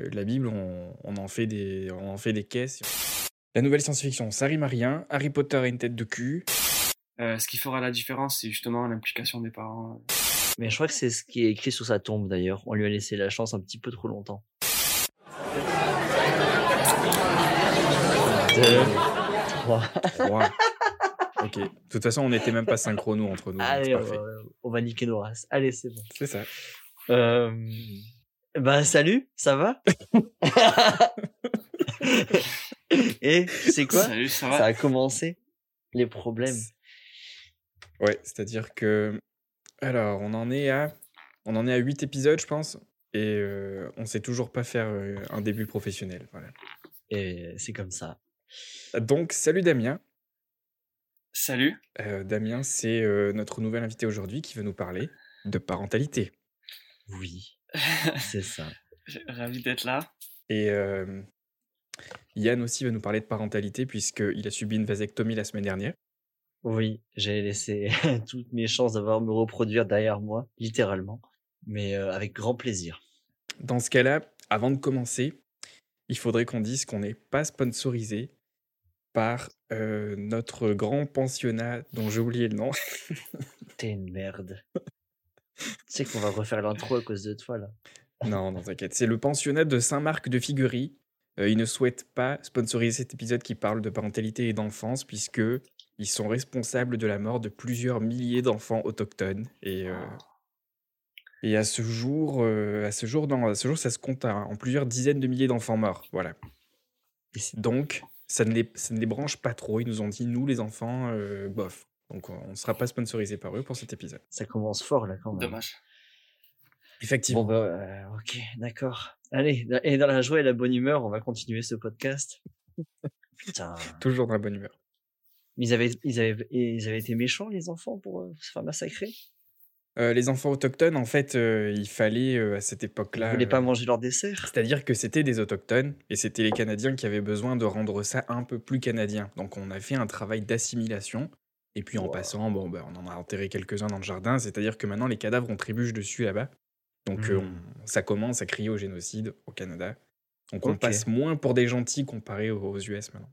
Euh, la Bible, on, on en fait des, on en fait des caisses. La nouvelle science-fiction, ça rime à rien. Harry Potter a une tête de cul. Euh, ce qui fera la différence, c'est justement l'implication des parents. Mais je crois que c'est ce qui est écrit sur sa tombe d'ailleurs. On lui a laissé la chance un petit peu trop longtemps. Deux, trois. Trois. ok. De toute façon, on n'était même pas synchrono entre nous. Allez, on va, on va niquer nos races. Allez, c'est bon. C'est ça. Euh... Bah salut, ça va? Et c'est quoi? Salut, ça a commencé les problèmes. Ouais, c'est-à-dire que. Alors, on en est à. On en est à 8 épisodes, je pense. Et euh, on sait toujours pas faire euh, un début professionnel. Voilà. Et c'est comme ça. Donc, salut Damien. Salut. Euh, Damien, c'est euh, notre nouvel invité aujourd'hui qui va nous parler de parentalité. Oui, c'est ça. Ravi d'être là. Et euh, Yann aussi va nous parler de parentalité puisqu'il a subi une vasectomie la semaine dernière. Oui, j'ai laissé toutes mes chances d'avoir me reproduire derrière moi, littéralement, mais euh, avec grand plaisir. Dans ce cas-là, avant de commencer, il faudrait qu'on dise qu'on n'est pas sponsorisé par euh, notre grand pensionnat dont j'ai oublié le nom. T'es une merde. tu sais qu'on va refaire l'intro à cause de toi là. non, non, t'inquiète. C'est le pensionnat de Saint-Marc de Figuerie. Euh, ils ne souhaitent pas sponsoriser cet épisode qui parle de parentalité et d'enfance puisque ils sont responsables de la mort de plusieurs milliers d'enfants autochtones. Et, euh, et à ce jour, euh, à ce jour, non, à ce jour, ça se compte à- en plusieurs dizaines de milliers d'enfants morts. Voilà. Donc, ça ne, les, ça ne les branche pas trop. Ils nous ont dit, nous, les enfants, bof. Donc, on ne sera pas sponsorisé par eux pour cet épisode. Ça commence fort là quand même. Dommage. Effectivement. Bon bah euh, ok, d'accord. Allez, et dans la joie et la bonne humeur, on va continuer ce podcast. Putain. Toujours dans la bonne humeur. Ils avaient, ils avaient, ils avaient été méchants les enfants pour euh, se faire massacrer? Euh, les enfants autochtones, en fait, euh, il fallait euh, à cette Ils époque-là. voulaient pas manger leur dessert. C'est-à-dire que c'était des autochtones et c'était les Canadiens qui avaient besoin de rendre ça un peu plus canadien. Donc on a fait un travail d'assimilation. Et puis en Wow. passant, bon, ben, on en a enterré quelques-uns dans le jardin. C'est-à-dire que maintenant les cadavres on trébuche dessus là-bas. Donc euh, Mm. on- ça commence à crier au génocide au Canada. Donc on passe moins pour des gentils comparé aux, aux US maintenant.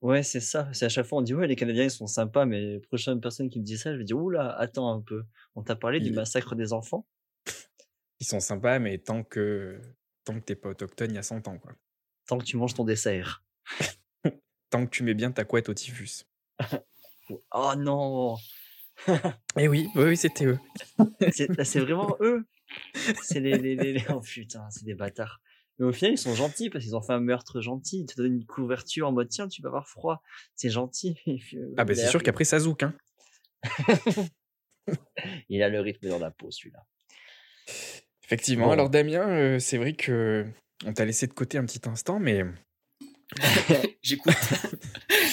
Ouais, c'est ça. C'est à chaque fois on dit ouais les Canadiens ils sont sympas, mais les prochaines personnes qui me disent ça, je vais dire oula, attends un peu. On t'a parlé du massacre des enfants? Ils sont sympas, mais tant que tant que t'es pas autochtone, il y a 100 ans. Quoi. tant que tu manges ton dessert. Tant que tu mets bien ta couette au typhus. Oh non, Eh oui, oui, oui, c'était eux. c'est c'est vraiment eux. C'est les, les, les, les- oh putain, c'est des bâtards. Mais au final, ils sont gentils parce qu'ils ont fait un meurtre gentil. Ils te donnent une couverture en mode tiens, tu vas avoir froid. C'est gentil. Et puis, euh, Ah ben c'est l'air, sûr qu'après ça zouk. Hein. Il a le rythme dans la peau, celui-là. Effectivement. Bon. Alors Damien, euh, c'est vrai que on t'a laissé de côté un petit instant, mais J'écoute.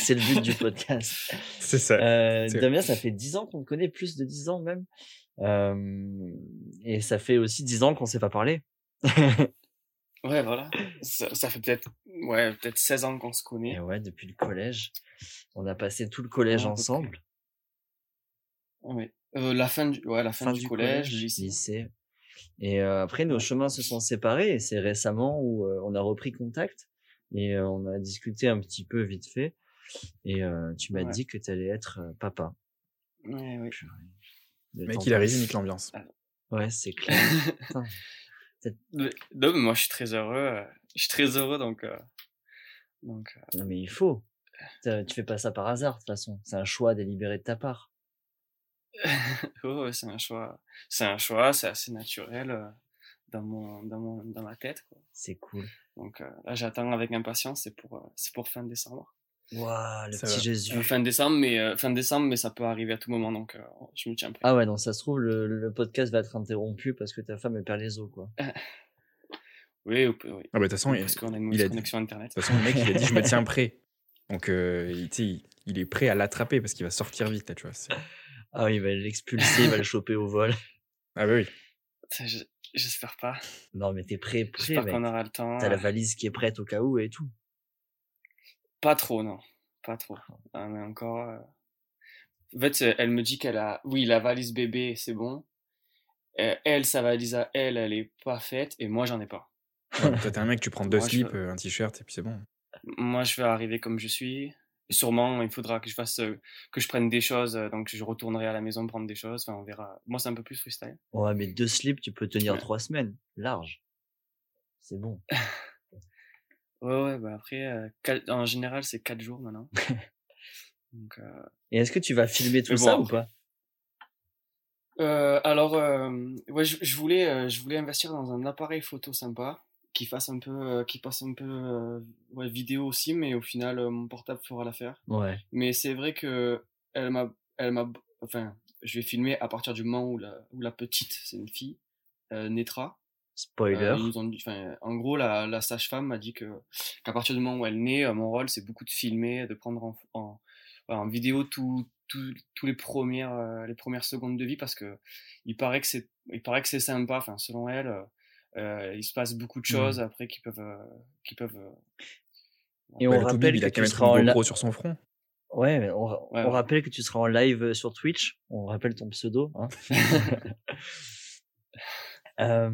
C'est le but du podcast. c'est ça. Euh, Damien, ça fait 10 ans qu'on te connaît, plus de 10 ans même. Euh, et ça fait aussi 10 ans qu'on s'est pas parlé. Ouais, voilà. Ça, ça fait peut-être ouais, peut 16 ans qu'on se connaît. Et ouais, depuis le collège. On a passé tout le collège Ouais, ensemble. Ouais. Euh, la fin du, ouais, la fin, du, collège, lycée. lycée. Et euh, après, nos chemins se sont séparés et c'est récemment où euh, on a repris contact et euh, on a discuté un petit peu vite fait. Et euh, tu m'as Ouais. dit que tu allais être euh, papa. Ouais, ouais. Le mec, il a passe. résumé l'ambiance. Ouais, c'est clair. Non, mais moi, je suis très heureux. euh, Je suis très heureux, donc. euh, donc euh, Non, mais il faut. T'as- Tu fais pas ça par hasard, de toute façon. C'est un choix délibéré de ta part. ouais, c'est un choix. C'est un choix, c'est assez naturel euh, dans, mon, dans, mon, dans ma tête. C'est cool. Donc euh, là, j'attends avec impatience. C'est pour, euh, c'est pour fin décembre. Waouh, le Ça petit va. Jésus. Euh, fin décembre, mais euh, fin décembre, mais ça peut arriver à tout moment. Donc euh, je me tiens prêt. Ah ouais, non, ça se trouve, le, le podcast va être interrompu parce que ta femme, elle perd les os, quoi. Oui, ou peut- oui. Ah bah de toute façon, il, de Parce qu'on a une il mauvaise a dit- connexion internet. toute façon, le mec, il a dit je me tiens prêt. Donc euh, il, tu sais, il- il est prêt à l'attraper parce qu'il va sortir vite là, tu vois. c'est- Ah oui, il va l'expulser, il va le choper au vol. Ah bah oui. J'espère pas. Non, mais t'es prêt, prêt, J'espère mec. qu'on aura le temps. T'as la valise qui est prête au cas où et tout. Pas trop, non. Pas trop. Ah, mais encore. euh, En fait, euh, elle me dit qu'elle a. Oui, la valise bébé, c'est bon. Euh, elle, sa valise à elle, elle est pas faite. Et moi, j'en ai pas. Ouais, toi, t'es un mec, tu prends deux Moi, slips, un t-shirt et puis c'est bon. Moi, je vais arriver comme je suis. Sûrement, il faudra que je fasse, que je prenne des choses, donc je retournerai à la maison prendre des choses. Enfin, on verra. Moi, c'est un peu plus freestyle. Ouais, mais deux slips, tu peux tenir Ouais. trois semaines. Large. C'est bon. Ouais, ouais, bah après, euh, quatre- en général, c'est 4 jours maintenant. Donc, euh, Et est-ce que tu vas filmer tout Mais bon, ça ou après- pas? Euh, alors, euh, ouais, je, je voulais, euh, je voulais investir dans un appareil photo sympa qui fasse un peu, euh, qui passe un peu euh, ouais, vidéo aussi, mais au final, euh, mon portable fera l'affaire. Ouais. Mais c'est vrai que elle m'a, elle m'a, enfin, je vais filmer à partir du moment où la, où la petite, c'est une fille, euh, naîtra. Spoiler. Euh, ils nous ont dit- enfin, en gros, la, la sage-femme m'a dit que qu'à partir du moment où elle naît, euh, mon rôle, c'est beaucoup de filmer, de prendre en, en, en vidéo tout, tout- tous les premières, euh, les premières secondes de vie parce que il paraît que c'est, il paraît que c'est sympa. Enfin, selon elle, euh, il se passe beaucoup de Mhm. choses après qui peuvent, euh, qui peuvent. euh, Et Bah, on le rappelle il que tu seras en sur son front. Ouais, mais on, Ouais, on ouais. rappelle que tu seras en live sur Twitch. On rappelle ton pseudo. Hein. Euh,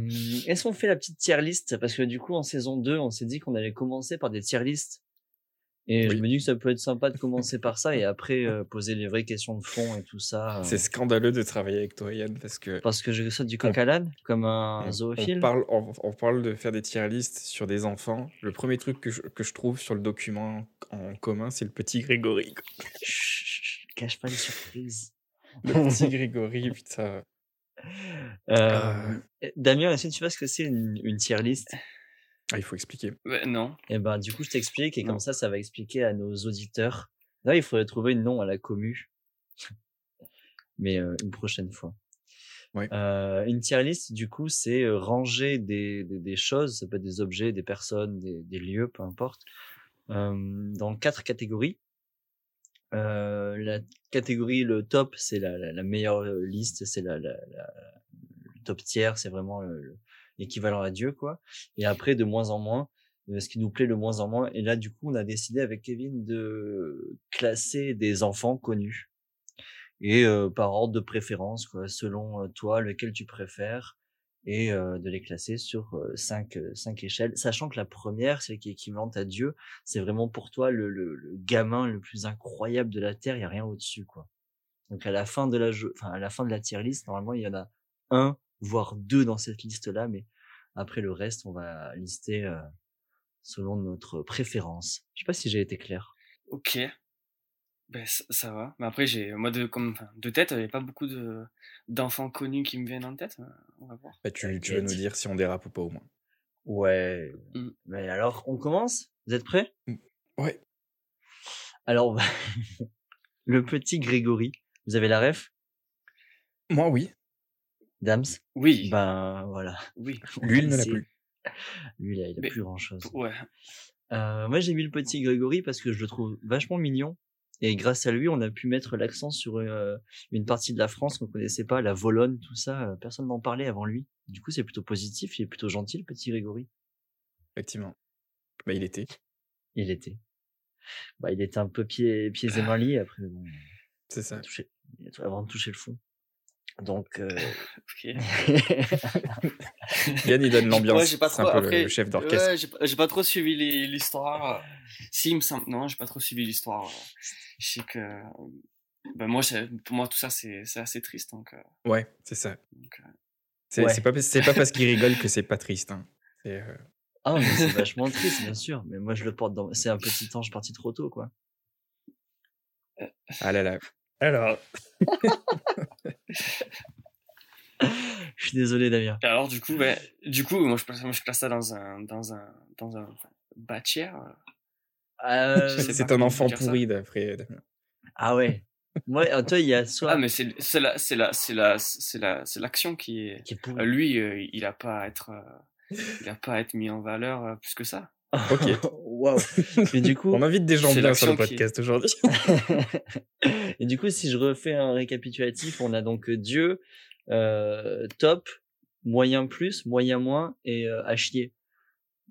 Est-ce qu'on fait la petite tier list? Parce que du coup, en saison 2, on s'est dit qu'on allait commencer par des tier lists. Et je Oui. me dis que ça peut être sympa de commencer par ça et après euh, poser les vraies questions de fond et tout ça. euh, C'est scandaleux de travailler avec toi, Yann, parce que parce que je saute du coq à l'âne, comme un on, zoophile. on parle, on, on parle de faire des tier lists sur des enfants. Le premier truc que je, que je trouve sur le document en commun, c'est le petit Grégory. chut, cache pas les surprises. Le petit Grégory, putain. Euh, Damien, est-ce que tu vois ce que c'est une, une tier list? Ah, il faut expliquer. Ouais, non. Et ben, du coup, je t'explique et Non. comme ça, ça va expliquer à nos auditeurs. Là, il faudrait trouver une nom à la commu. Mais euh, une prochaine fois. Ouais. Euh, une tier list, du coup, c'est euh, ranger des, des, des choses, ça peut être des objets, des personnes, des, des lieux, peu importe, euh, dans quatre catégories. La catégorie, le top, c'est la, la, la meilleure liste, c'est la, la, le top tiers, c'est vraiment le- le- l'équivalent à Dieu, quoi. Et après, de moins en moins, ce qui nous plaît de moins en moins. Et là, du coup, on a décidé avec Kevin de classer des enfants connus. Et euh, par ordre de préférence, quoi, selon toi, lequel tu préfères, et de les classer sur cinq, cinq échelles, sachant que la première, celle qui est équivalente à Dieu, c'est vraiment pour toi le, le, le gamin le plus incroyable de la Terre, il y a rien au-dessus, quoi. Donc à la fin de la jeu, enfin à la fin de la tier list, normalement il y en a un, voire deux dans cette liste-là, mais après le reste, on va lister selon notre préférence. Je sais pas si j'ai été clair. Ok. Ben, ça, ça va. Mais après, j'ai, moi, de, comme, enfin, de tête, il n'y a pas beaucoup de, d'enfants connus qui me viennent en tête. On va voir. Bah, tu, tu vas nous dire si on dérape ou pas au moins. Ouais. Mm. Mais alors, on commence? Vous êtes prêts? Ouais. Alors, le petit Grégory. Vous avez la ref? Moi, oui. Dams? Oui. Ben voilà. Oui. Lui, il ne l'a plus. Lui, là, il a Mais- plus grand chose. Ouais. Euh, moi, j'ai mis le petit Grégory parce que je le trouve vachement mignon. Et grâce à lui, on a pu mettre l'accent sur euh, une partie de la France qu'on connaissait pas, la Volonne, tout ça. euh, Personne n'en parlait avant lui. Du coup, c'est plutôt positif. Il est plutôt gentil, le petit Grégory. Effectivement. Bah, il était. Il était. Bah, il était un peu pieds, pieds et mains liés après. Bon, C'est ça. touché, avant de toucher le fond. Donc, euh, Ok. Yann, il donne l'ambiance. Ouais, j'ai pas c'est trop. un peu le- Après, le chef d'orchestre. ouais, j'ai pas, trop suivi l'histoire. Si, il me semble. Non, j'ai pas trop suivi l'histoire. Je sais que. Ben moi, pour moi, tout ça, c'est assez triste. Donc, euh, Ouais, c'est ça. euh, C'est Ouais. pas, parce qu'il rigole que c'est pas triste. hein. C'est, euh, ah, mais c'est vachement triste, bien sûr. Mais moi, je le porte dans. C'est un petit ange parti trop tôt, quoi. Ah là là. Alors. Je suis désolé, Damien. Alors, du coup, ben, du coup, moi, je, place- moi, je classe ça dans un, dans un, dans un tiers. Euh, sais C'est un enfant pourri d'après. Damien. Ah ouais. Moi, euh, toi, il y a soit Ah, mais c'est la, c'est la, c'est la, c'est la, c'est l'action qui est. qui est pourri. Euh, lui, euh, il a pas à être, euh, il a pas à être mis en valeur euh, plus que ça. Ok. Waouh. Mais du coup, On invite des gens bien sur le qui- podcast aujourd'hui. et du coup, si je refais un récapitulatif, on a donc Dieu, euh, top, moyen plus, moyen moins et euh, à chier.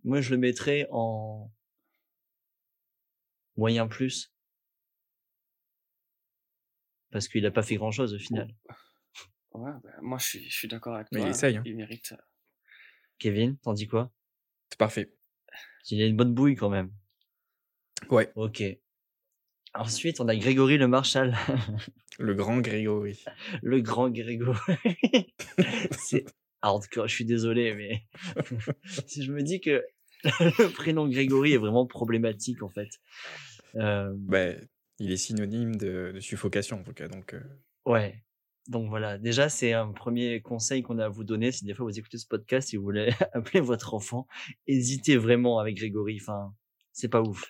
Moi, je le mettrais en moyen plus. Parce qu'il a pas fait grand chose au final. Ouais, ben, moi, je suis, je suis d'accord avec Mais toi. il essaye, hein. Il mérite. euh, Kevin, t'en dis quoi? C'est parfait. Il a une bonne bouille quand même. Ouais. Ok. Ensuite, on a Grégory le Marshal. Le grand Grégory. le grand Grégory. c'est hardcore, je suis désolé, mais si je me dis que le prénom Grégory est vraiment problématique en fait. Euh, Bah, il est synonyme de, de suffocation en tout cas. Donc, euh, ouais. Donc voilà, déjà c'est un premier conseil qu'on a à vous donner. Si des fois vous écoutez ce podcast et vous voulez appeler votre enfant, hésitez vraiment avec Grégory. Enfin, c'est pas ouf.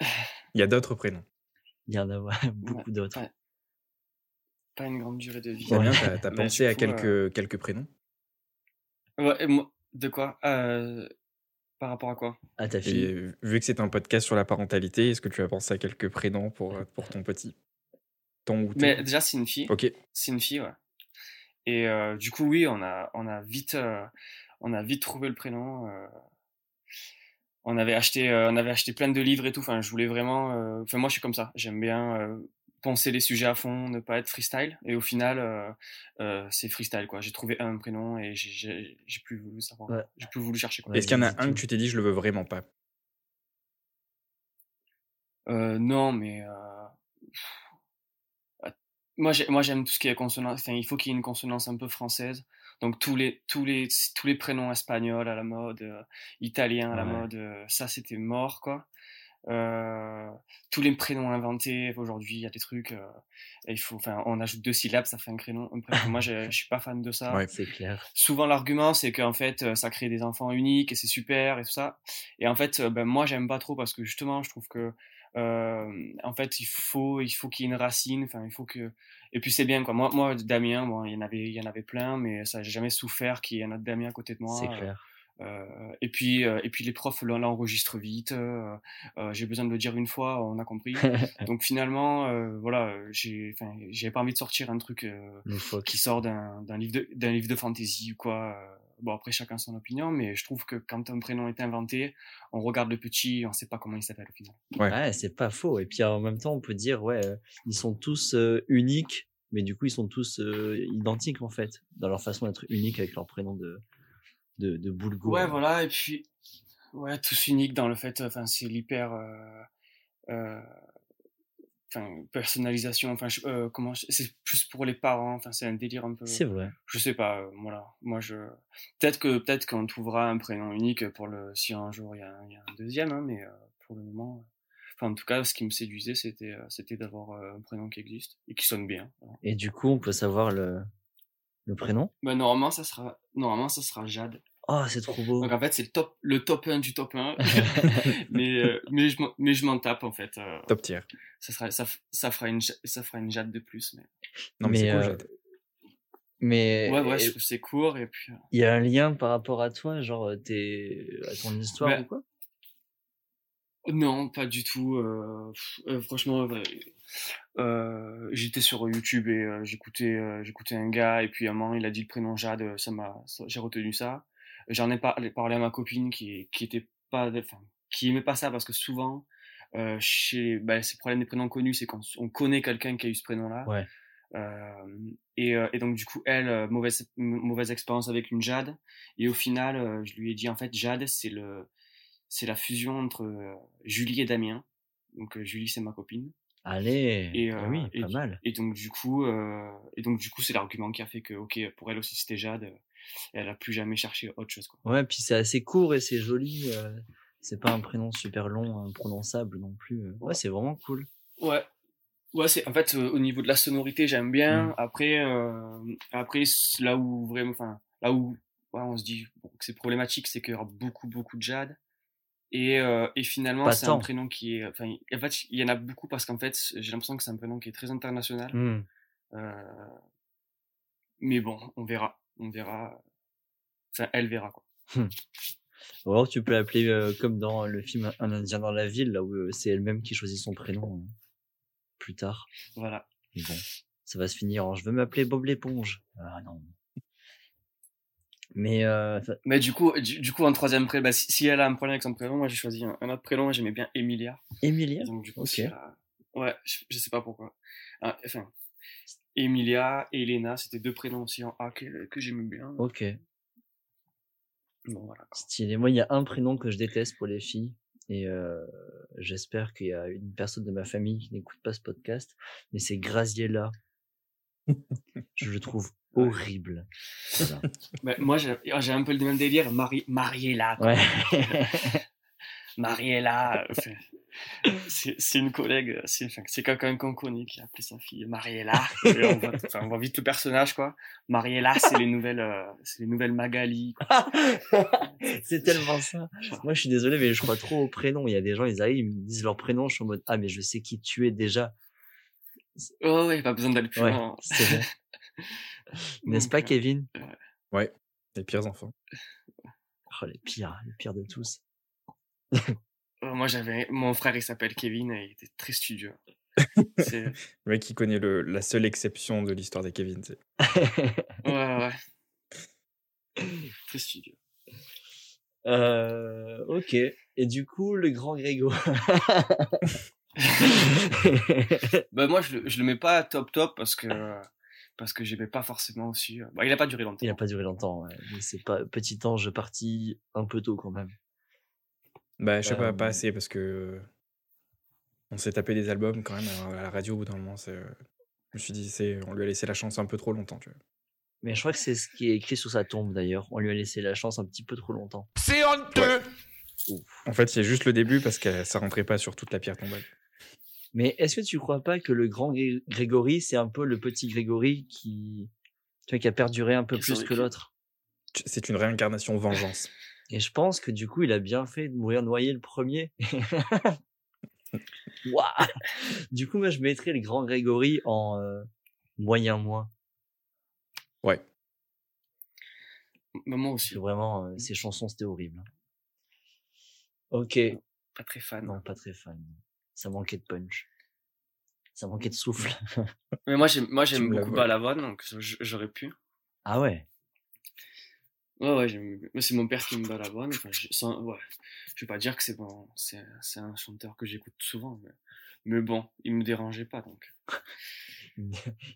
il y a d'autres prénoms. Il y en a ouais, beaucoup d'autres. ouais. Pas une grande durée de vie. Damien, t'as pensé à coup, quelques, euh, quelques prénoms? Ouais, moi, de quoi? Euh, Par rapport à quoi? À ta fille. Et vu que c'est un podcast sur la parentalité, est-ce que tu as pensé à quelques prénoms pour, euh, pour ton petit? Ton ou ton? Mais déjà, c'est une fille. Ok. C'est une fille, ouais. Et euh, du coup, oui, on a, on a vite, euh, on a vite trouvé le prénom. euh. on avait acheté, on avait acheté plein de livres et tout. Enfin, je voulais vraiment. Enfin, moi, je suis comme ça. J'aime bien penser les sujets à fond, ne pas être freestyle. Et au final, c'est freestyle, quoi. J'ai trouvé un prénom et j'ai- plus voulu savoir. Ouais. J'ai plus voulu chercher. Est-ce qu'il y en a un que tu t'es dit, je le veux vraiment pas? Non, mais pff, moi j'ai- moi j'aime tout ce qui est consonance. Enfin, il faut qu'il y ait une consonance un peu française. Donc tous les tous les tous les prénoms espagnols à la mode, euh, italiens à la Ouais. mode, euh, ça c'était mort quoi. Euh, tous les prénoms inventés aujourd'hui, il y a des trucs. euh, il faut, enfin, on ajoute deux syllabes, ça fait un prénom. un prénom. moi, je je suis pas fan de ça Ouais. C'est clair. souvent l'argument c'est qu'en fait ça crée des enfants uniques et c'est super et tout ça et en fait ben moi j'aime pas trop parce que justement je trouve que euh, en fait il faut il faut qu'il y ait une racine enfin il faut que et puis c'est bien quoi moi moi Damien bon il y en avait il y en avait plein mais ça j'ai jamais souffert qu'il y ait un autre Damien à côté de moi C'est euh, clair. euh, et puis euh, et puis les profs l'en- l'enregistrent vite euh, euh, j'ai besoin de le dire une fois on a compris donc finalement euh, voilà euh, j'ai enfin j'avais pas envie de sortir un truc euh, qui sort d'un d'un livre de d'un livre de fantasy ou quoi. Bon après chacun son opinion, mais je trouve que quand un prénom est inventé, on regarde le petit, et on sait pas comment il s'appelle au final. Ouais. Ouais, c'est pas faux. Et puis en même temps, on peut dire, ouais, euh, ils sont tous euh, uniques, mais du coup, ils sont tous euh, identiques en fait, dans leur façon d'être uniques avec leur prénom de de, de. Ouais voilà et puis ouais tous uniques dans le fait, enfin c'est l'hyper euh, euh, enfin personnalisation, enfin je- euh, comment c'est plus pour les parents, enfin c'est un délire un peu. C'est vrai. Je sais pas, euh, voilà. Moi, je peut-être que peut-être qu'on trouvera un prénom unique pour le si un jour il y a, il y a un deuxième, hein, mais euh, pour le moment, euh, enfin en tout cas, ce qui me séduisait, c'était c'était d'avoir un prénom qui existe et qui sonne bien. voilà. Et du coup, on peut savoir le le prénom? Bah, normalement, ça sera normalement ça sera Jade. Oh, c'est trop beau. Donc en fait, c'est le top le top 1 du top 1. mais euh, mais je m'en- mais je m'en tape en fait. euh, Top tier. ça sera ça, ça fera une ça fera une Jade de plus. Mais Non, mais, c'est cool, euh, Jade. mais ouais ouais, je trouve que c'est court et puis. il y a un lien par rapport à toi, genre t'es à ton histoire ou quoi? Non, pas du tout. euh, euh, franchement, euh, euh, j'étais sur YouTube et euh, j'écoutais euh, j'écoutais un gars et puis à un moment il a dit le prénom Jade, ça m'a ça- j'ai retenu ça. J'en ai parlé, parlé à ma copine qui qui était pas enfin qui aimait pas ça parce que souvent euh, chez bah, ces problèmes des prénoms connus, c'est quand on connaît quelqu'un qui a eu ce prénom-là. Ouais. Euh, et, et donc du coup elle euh, mauvaise mauvaise expérience avec une Jade et au final euh, je lui ai dit en fait Jade c'est le c'est la fusion entre Julie et Damien. Donc Julie c'est ma copine. Allez. Et, ah euh, oui, et pas mal. Et donc du coup euh, et donc du coup c'est l'argument qui a fait que ok pour elle aussi c'était Jade. Et elle a plus jamais cherché autre chose quoi. Ouais, puis c'est assez court et c'est joli. euh, c'est pas un prénom super long, imprononçable non plus. euh. Ouais, c'est vraiment cool. Ouais. Ouais, c'est en fait euh, au niveau de la sonorité, j'aime bien. Mm. Après euh, après là où vraiment enfin là où ouais, on se dit bon, que c'est problématique, c'est qu'il y aura beaucoup beaucoup de Jade. Et, euh, et finalement, c'est un prénom qui est enfin en fait, il y en a beaucoup parce qu'en fait, j'ai l'impression que c'est un prénom qui est très international. Euh, mais bon, on verra, on verra. Enfin, elle verra quoi. Ou alors tu peux l'appeler euh, comme dans le film Un Indien dans la ville, là où euh, c'est elle-même qui choisit son prénom euh, plus tard. Voilà. Mais bon, ça va se finir en je veux m'appeler Bob l'éponge. Ah non. Mais euh, Mais du coup, du, du coup, en troisième prénom, bah, si, si elle a un problème avec son prénom, moi j'ai choisi un, un autre prénom. J'aimais bien Emilia. Emilia? Donc du coup, Ok. si elle a- ouais, je, je sais pas pourquoi. Ah, enfin, Emilia et Elena, c'était deux prénoms aussi en A que, que j'aimais bien. Ok. Bon, voilà. Stylé. Moi, il y a un prénom que je déteste pour les filles. Et euh, j'espère qu'il y a une personne de ma famille qui n'écoute pas ce podcast. Mais c'est Graziella. je le trouve horrible. Voilà. Bah, moi, j'ai ah, j'ai un peu le même délire. Mari Mariella. quoi. Ouais. Mariella. euh, c'est- une collègue, c'est enfin, c'est quelqu'un qu'on connaît qui a appelé sa fille Mariella. Et on, voit, enfin, on voit vite le personnage, quoi. Mariella, c'est les nouvelles, euh, c'est les nouvelles Magali. c'est tellement ça. Moi, je suis désolé, mais je crois trop au prénom. Il y a des gens, ils arrivent, ils me disent leur prénom. Je suis en mode, ah, mais je sais qui tu es déjà. Oh ouais, pas besoin d'aller plus Ouais, loin. c'est vrai. N'est-ce pas, euh, Kevin? Ouais, les pires enfants. Oh, les pires, les pires de tous. Moi, j'avais mon frère, il s'appelle Kevin et il était très studieux. Le mec qui connaît le, la seule exception de l'histoire des Kevin. tu sais. Ouais, ouais. Très studieux. Euh, ok. Et du coup, le grand Grégo. Bah, moi, je le, je le mets pas top top parce que, parce que j'aimais pas forcément aussi. euh, Bah, il a pas duré longtemps. Il n'a pas duré longtemps. ouais. Mais c'est pas petit ange parti un peu tôt quand même. Bah, je sais pas, pas Euh, assez parce que on s'est tapé des albums quand même à la radio au bout d'un moment. c'est, euh, Je me suis dit, c'est, on lui a laissé la chance un peu trop longtemps. Tu vois. Mais je crois que c'est ce qui est écrit sur sa tombe d'ailleurs. On lui a laissé la chance un petit peu trop longtemps. C'est honteux En fait, a juste le début parce que ça rentrait pas sur toute la pierre tombale. Mais est-ce que tu crois pas que le grand Gré- Grégory, c'est un peu le petit Grégory qui, tu vois, qui a perduré un peu plus que l'autre? C'est une réincarnation vengeance. Et je pense que du coup, il a bien fait de mourir noyé le premier. Du coup, moi, je mettrais le grand Grégory en euh, moyen moins. Ouais. Bah, moi aussi. vraiment, euh, ses chansons, c'était horrible. Ok. Pas très fan. Non, pas très fan. Ça manquait de punch. Ça manquait de souffle. Mais moi, j'aime, moi, j'aime me beaucoup. Balavoine, donc j'aurais pu. Ah ouais? Ouais, ouais, C'est mon père qui me Balavoine. Enfin, je, sans- ouais. je vais pas dire que c'est bon, c'est, c'est un chanteur que j'écoute souvent, mais, mais bon, il me dérangeait pas, donc.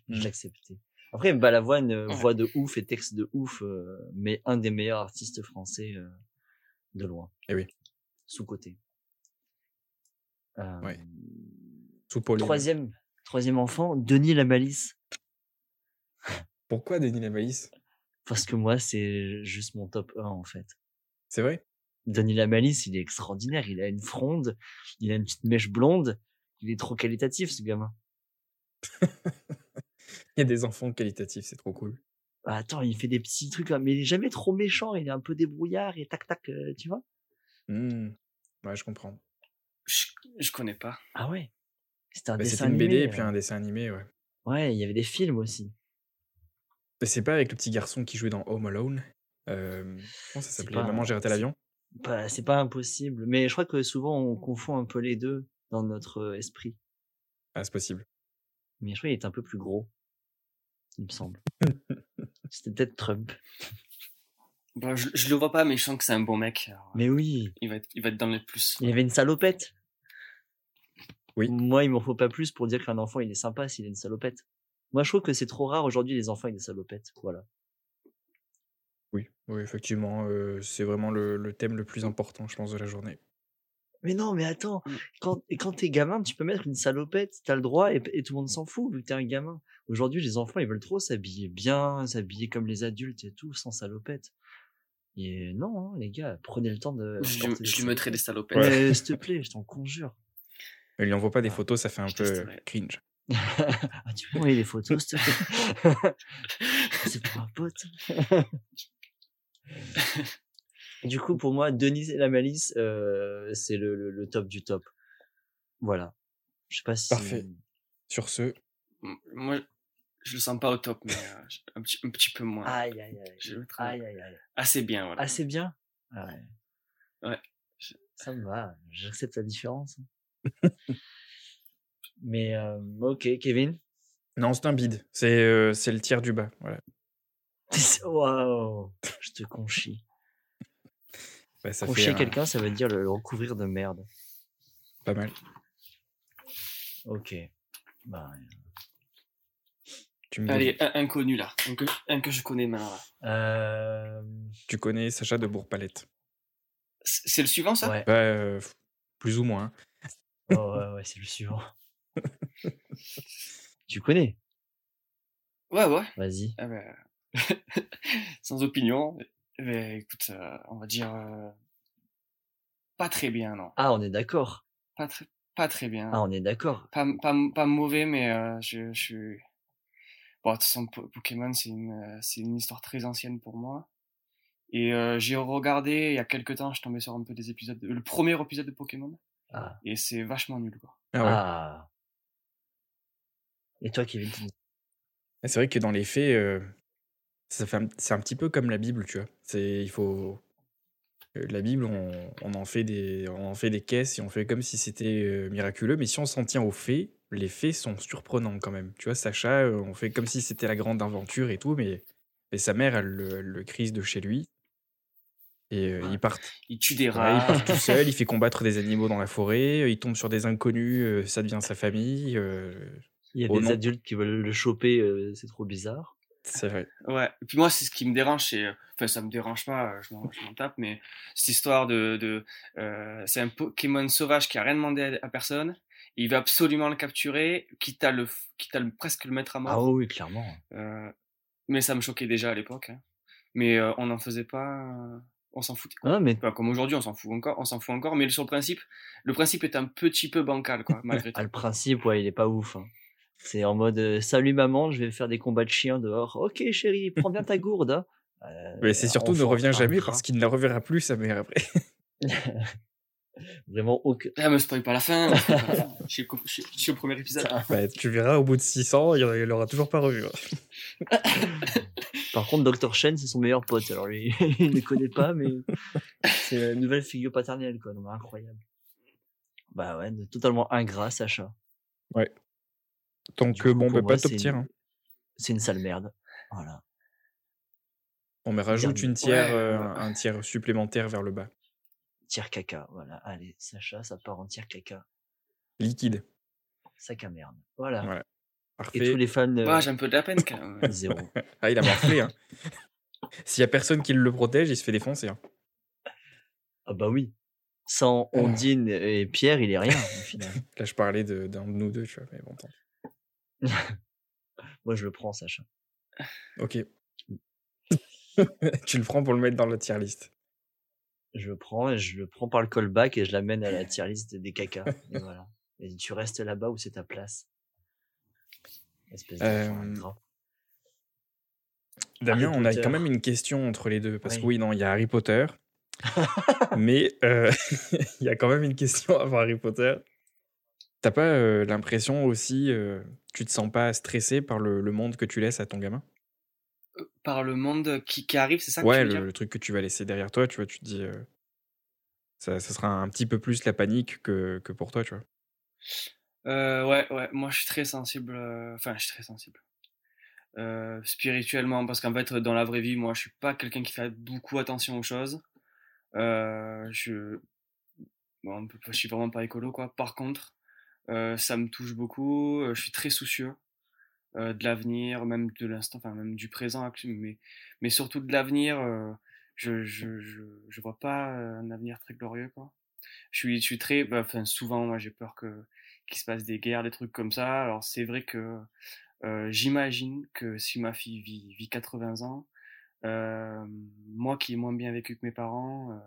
je l'acceptais. Après, Balavoine, euh, Ouais. voix de ouf et texte de ouf, euh, mais un des meilleurs artistes français euh, de loin. Eh oui. Sous-côté. Euh, Ouais. Sous. Troisième, troisième enfant, Denis la Malice. Pourquoi Denis Lavalisse Parce que moi, c'est juste mon top 1, en fait. C'est vrai? Denis la Malice, il est extraordinaire. Il a une fronde, il a une petite mèche blonde. Il est trop qualitatif, ce gamin. Il y a des enfants qualitatifs, c'est trop cool. Ah, Attends, il fait des petits trucs, là, mais il est jamais trop méchant. Il est un peu débrouillard et tac tac, euh, tu vois? Hmm. Ouais, je comprends. Je, je connais pas. Ah ouais? C'était un Bah, dessin C'était une BD animé. et puis euh. un dessin animé, ouais. Ouais, il y avait des films aussi. Mais C'est pas avec le petit garçon qui jouait dans Home Alone. Euh, comment ça s'appelait? Maman, j'ai raté c'est- l'avion Bah, c'est pas impossible, mais je crois que souvent on confond un peu les deux dans notre euh, esprit. Ah, c'est possible. Mais je crois qu'il est un peu plus gros, il me semble. C'était peut-être Trump. Bah, je, je le vois pas, mais je sens que c'est un bon mec. alors, Mais oui, il, va être, il va être dans les plus. il y avait une salopette. Oui. Moi, il m'en faut pas plus pour dire qu'un enfant il est sympa s'il a une salopette. Moi, je trouve que c'est trop rare aujourd'hui les enfants avec des salopettes. Voilà. Oui, oui effectivement, euh, c'est vraiment le, le thème le plus important, je pense, de la journée. Mais non, mais attends, Mm. quand, et quand t'es gamin, tu peux mettre une salopette, t'as le droit et, et tout le monde s'en fout vu que t'es un gamin. Aujourd'hui, les enfants, ils veulent trop s'habiller bien, s'habiller comme les adultes et tout, sans salopette. Et non, hein, les gars, prenez le temps de. Je, lui mettrai des salopettes. Mais S'il te plaît, je t'en conjure. Mais lui envoie pas des Ah, photos, ça fait un je peu cringe. ah, tu peux m'envoyer les photos, s'il te plaît? C'est pour un pote. du coup, pour moi, Denis et la malice, euh, c'est le, le, le top du top. Voilà. Je sais pas si. Parfait. Sur ce, Moi, je le sens pas au top, mais euh, un, petit, un petit peu moins. Aïe, aïe, aïe. Je le Aïe, aïe, aïe. assez bien, voilà. Assez bien? Ouais. Ouais. Je- Ça me va. J'accepte la différence. Mais, euh, ok, Kevin? non, c'est un bide. C'est euh, c'est le tiers du bas. Voilà. Waouh. Je te conchis. Bah, ça un- quelqu'un, ça veut dire le, le recouvrir de merde. pas mal. Ok. Bah, Tu me Allez, un inconnu là. Un que, un que je connais maintenant. Euh... tu connais Sacha de Bourg-Palette? C'est le suivant ça? Ouais. Bah, euh, plus ou moins. Oh, ouais, ouais, c'est le suivant. Tu connais? Ouais, ouais. Vas-y. Ah ben, sans opinion. Mais écoute, euh, on va dire euh, pas très bien, non. Ah, on est d'accord. Pas très, pas très bien. Ah, on est d'accord. Pas, pas, pas mauvais, mais euh, je, je suis. Bon, de toute façon, Po- Pokémon, c'est une, euh, c'est une histoire très ancienne pour moi. Et euh, j'ai regardé il y a quelques temps, je tombé sur un peu des épisodes, de- le premier épisode de Pokémon, Ah. et c'est vachement nul, quoi. Ah ouais. Ah. Et toi, Kevin tu dis- Ah, C'est vrai que dans les faits, euh, ça fait c'est un petit peu comme la Bible, tu vois. C'est, il faut, euh, la Bible, on, on en fait des, on en fait des caisses et on fait comme si c'était euh, miraculeux, mais si on s'en tient aux faits, les faits sont surprenants quand même. Tu vois, Sacha, on fait comme si c'était la grande aventure et tout, mais, mais sa mère, elle, le- elle le crise de chez lui. Et euh, Ouais. il part, Il tue des ouais, rats. il part tout seul, il fait combattre des animaux dans la forêt, il tombe sur des inconnus, euh, ça devient sa famille. euh, Il y a des adultes qui veulent le choper, euh, c'est trop bizarre. c'est vrai. Ouais. Et puis moi, c'est ce qui me dérange, c'est, enfin, ça me dérange pas, je m'en, je m'en tape, mais cette histoire de, de euh, c'est un Pokémon sauvage qui a rien demandé à, à personne. Il veut absolument le capturer, quitte à le, quitte à le, presque le mettre à mort. Ah oui, clairement. Euh, mais ça me choquait déjà à l'époque. hein. Mais euh, on n'en faisait pas. euh, on s'en foutait. Ah, mais Enfin, comme aujourd'hui, on s'en fout encore. On s'en fout encore. Mais sur le principe, le principe est un petit peu bancal, quoi, malgré ah, tout. le principe, ouais, il est pas ouf. hein. C'est en mode Salut maman, je vais faire des combats de chiens dehors. Ok, chérie, prends bien ta gourde. hein. Euh, Mais c'est surtout ne revient jamais parce qu'il ne la reverra plus, sa mère, après. Vraiment aucun. Ah, me spoil pas la fin. me spoil pas la fin. Je suis, au- premier épisode. Bah, tu verras, au bout de 600, il il l'aura toujours pas revu. hein. Par contre, Dr. Shen, c'est son meilleur pote. Alors lui, il ne connaît pas, mais c'est la nouvelle figure paternelle, quoi. Donc, incroyable. Bah ouais, totalement ingrat, Sacha. Donc, coup, bon, bah, pas top c'est tier. une- hein. C'est une sale merde. Voilà. On me rajoute une tiers, Ouais, euh, ouais. un tiers supplémentaire vers le bas. Tire caca. Voilà. Allez, Sacha, ça part en tire caca. Liquide. Sac à merde. Voilà. Voilà. Et Parfait. tous les fans, euh, Ouais, j'ai un peu de la peine quand même. zéro. Ah, il a morflé. Hein. S'il y a personne qui le protège, il se fait défoncer. hein. Ah bah oui. Sans Ondine et Pierre, il est rien, au final. Là, je parlais de- d'un de, nous deux, tu vois. Mais bon, tant. Moi, je le prends, Sacha. Ok. tu le prends pour le mettre dans la tier list. Je le prends, et je le prends par le callback et je l'amène à la tier list des caca. Et voilà. Et tu restes là-bas où c'est ta place. Espèce Euh. Damien, on a quand même une question entre les deux. Parce que Oui. oui, non, il y a Harry Potter. mais euh, il y a quand même une question avant Harry Potter. T'as pas euh, l'impression aussi, euh, tu te sens pas stressé par le, le monde que tu laisses à ton gamin? Par le monde qui, qui arrive, c'est ça que Ouais, tu veux le, dire? le truc que tu vas laisser derrière toi, tu vois, tu te dis. euh, ça, ça sera un petit peu plus la panique que, que pour toi, tu vois? Euh, ouais, ouais, moi je suis très sensible, euh, enfin je suis très sensible. Euh, spirituellement, parce qu'en fait dans la vraie vie, moi je suis pas quelqu'un qui fait beaucoup attention aux choses. Euh, je, bon, je suis vraiment pas écolo quoi. Par contre, euh, ça me touche beaucoup, euh, je suis très soucieux euh, de l'avenir, même de l'instant, enfin même du présent, mais, mais surtout de l'avenir. euh, je, je, je, je vois pas euh, un avenir très glorieux quoi. Je suis, je suis très, bah, enfin souvent moi j'ai peur que qu'il se passe des guerres, des trucs comme ça. Alors c'est vrai que euh, j'imagine que si ma fille vit, vit 80 ans, euh, moi qui ai moins bien vécu que mes parents, euh,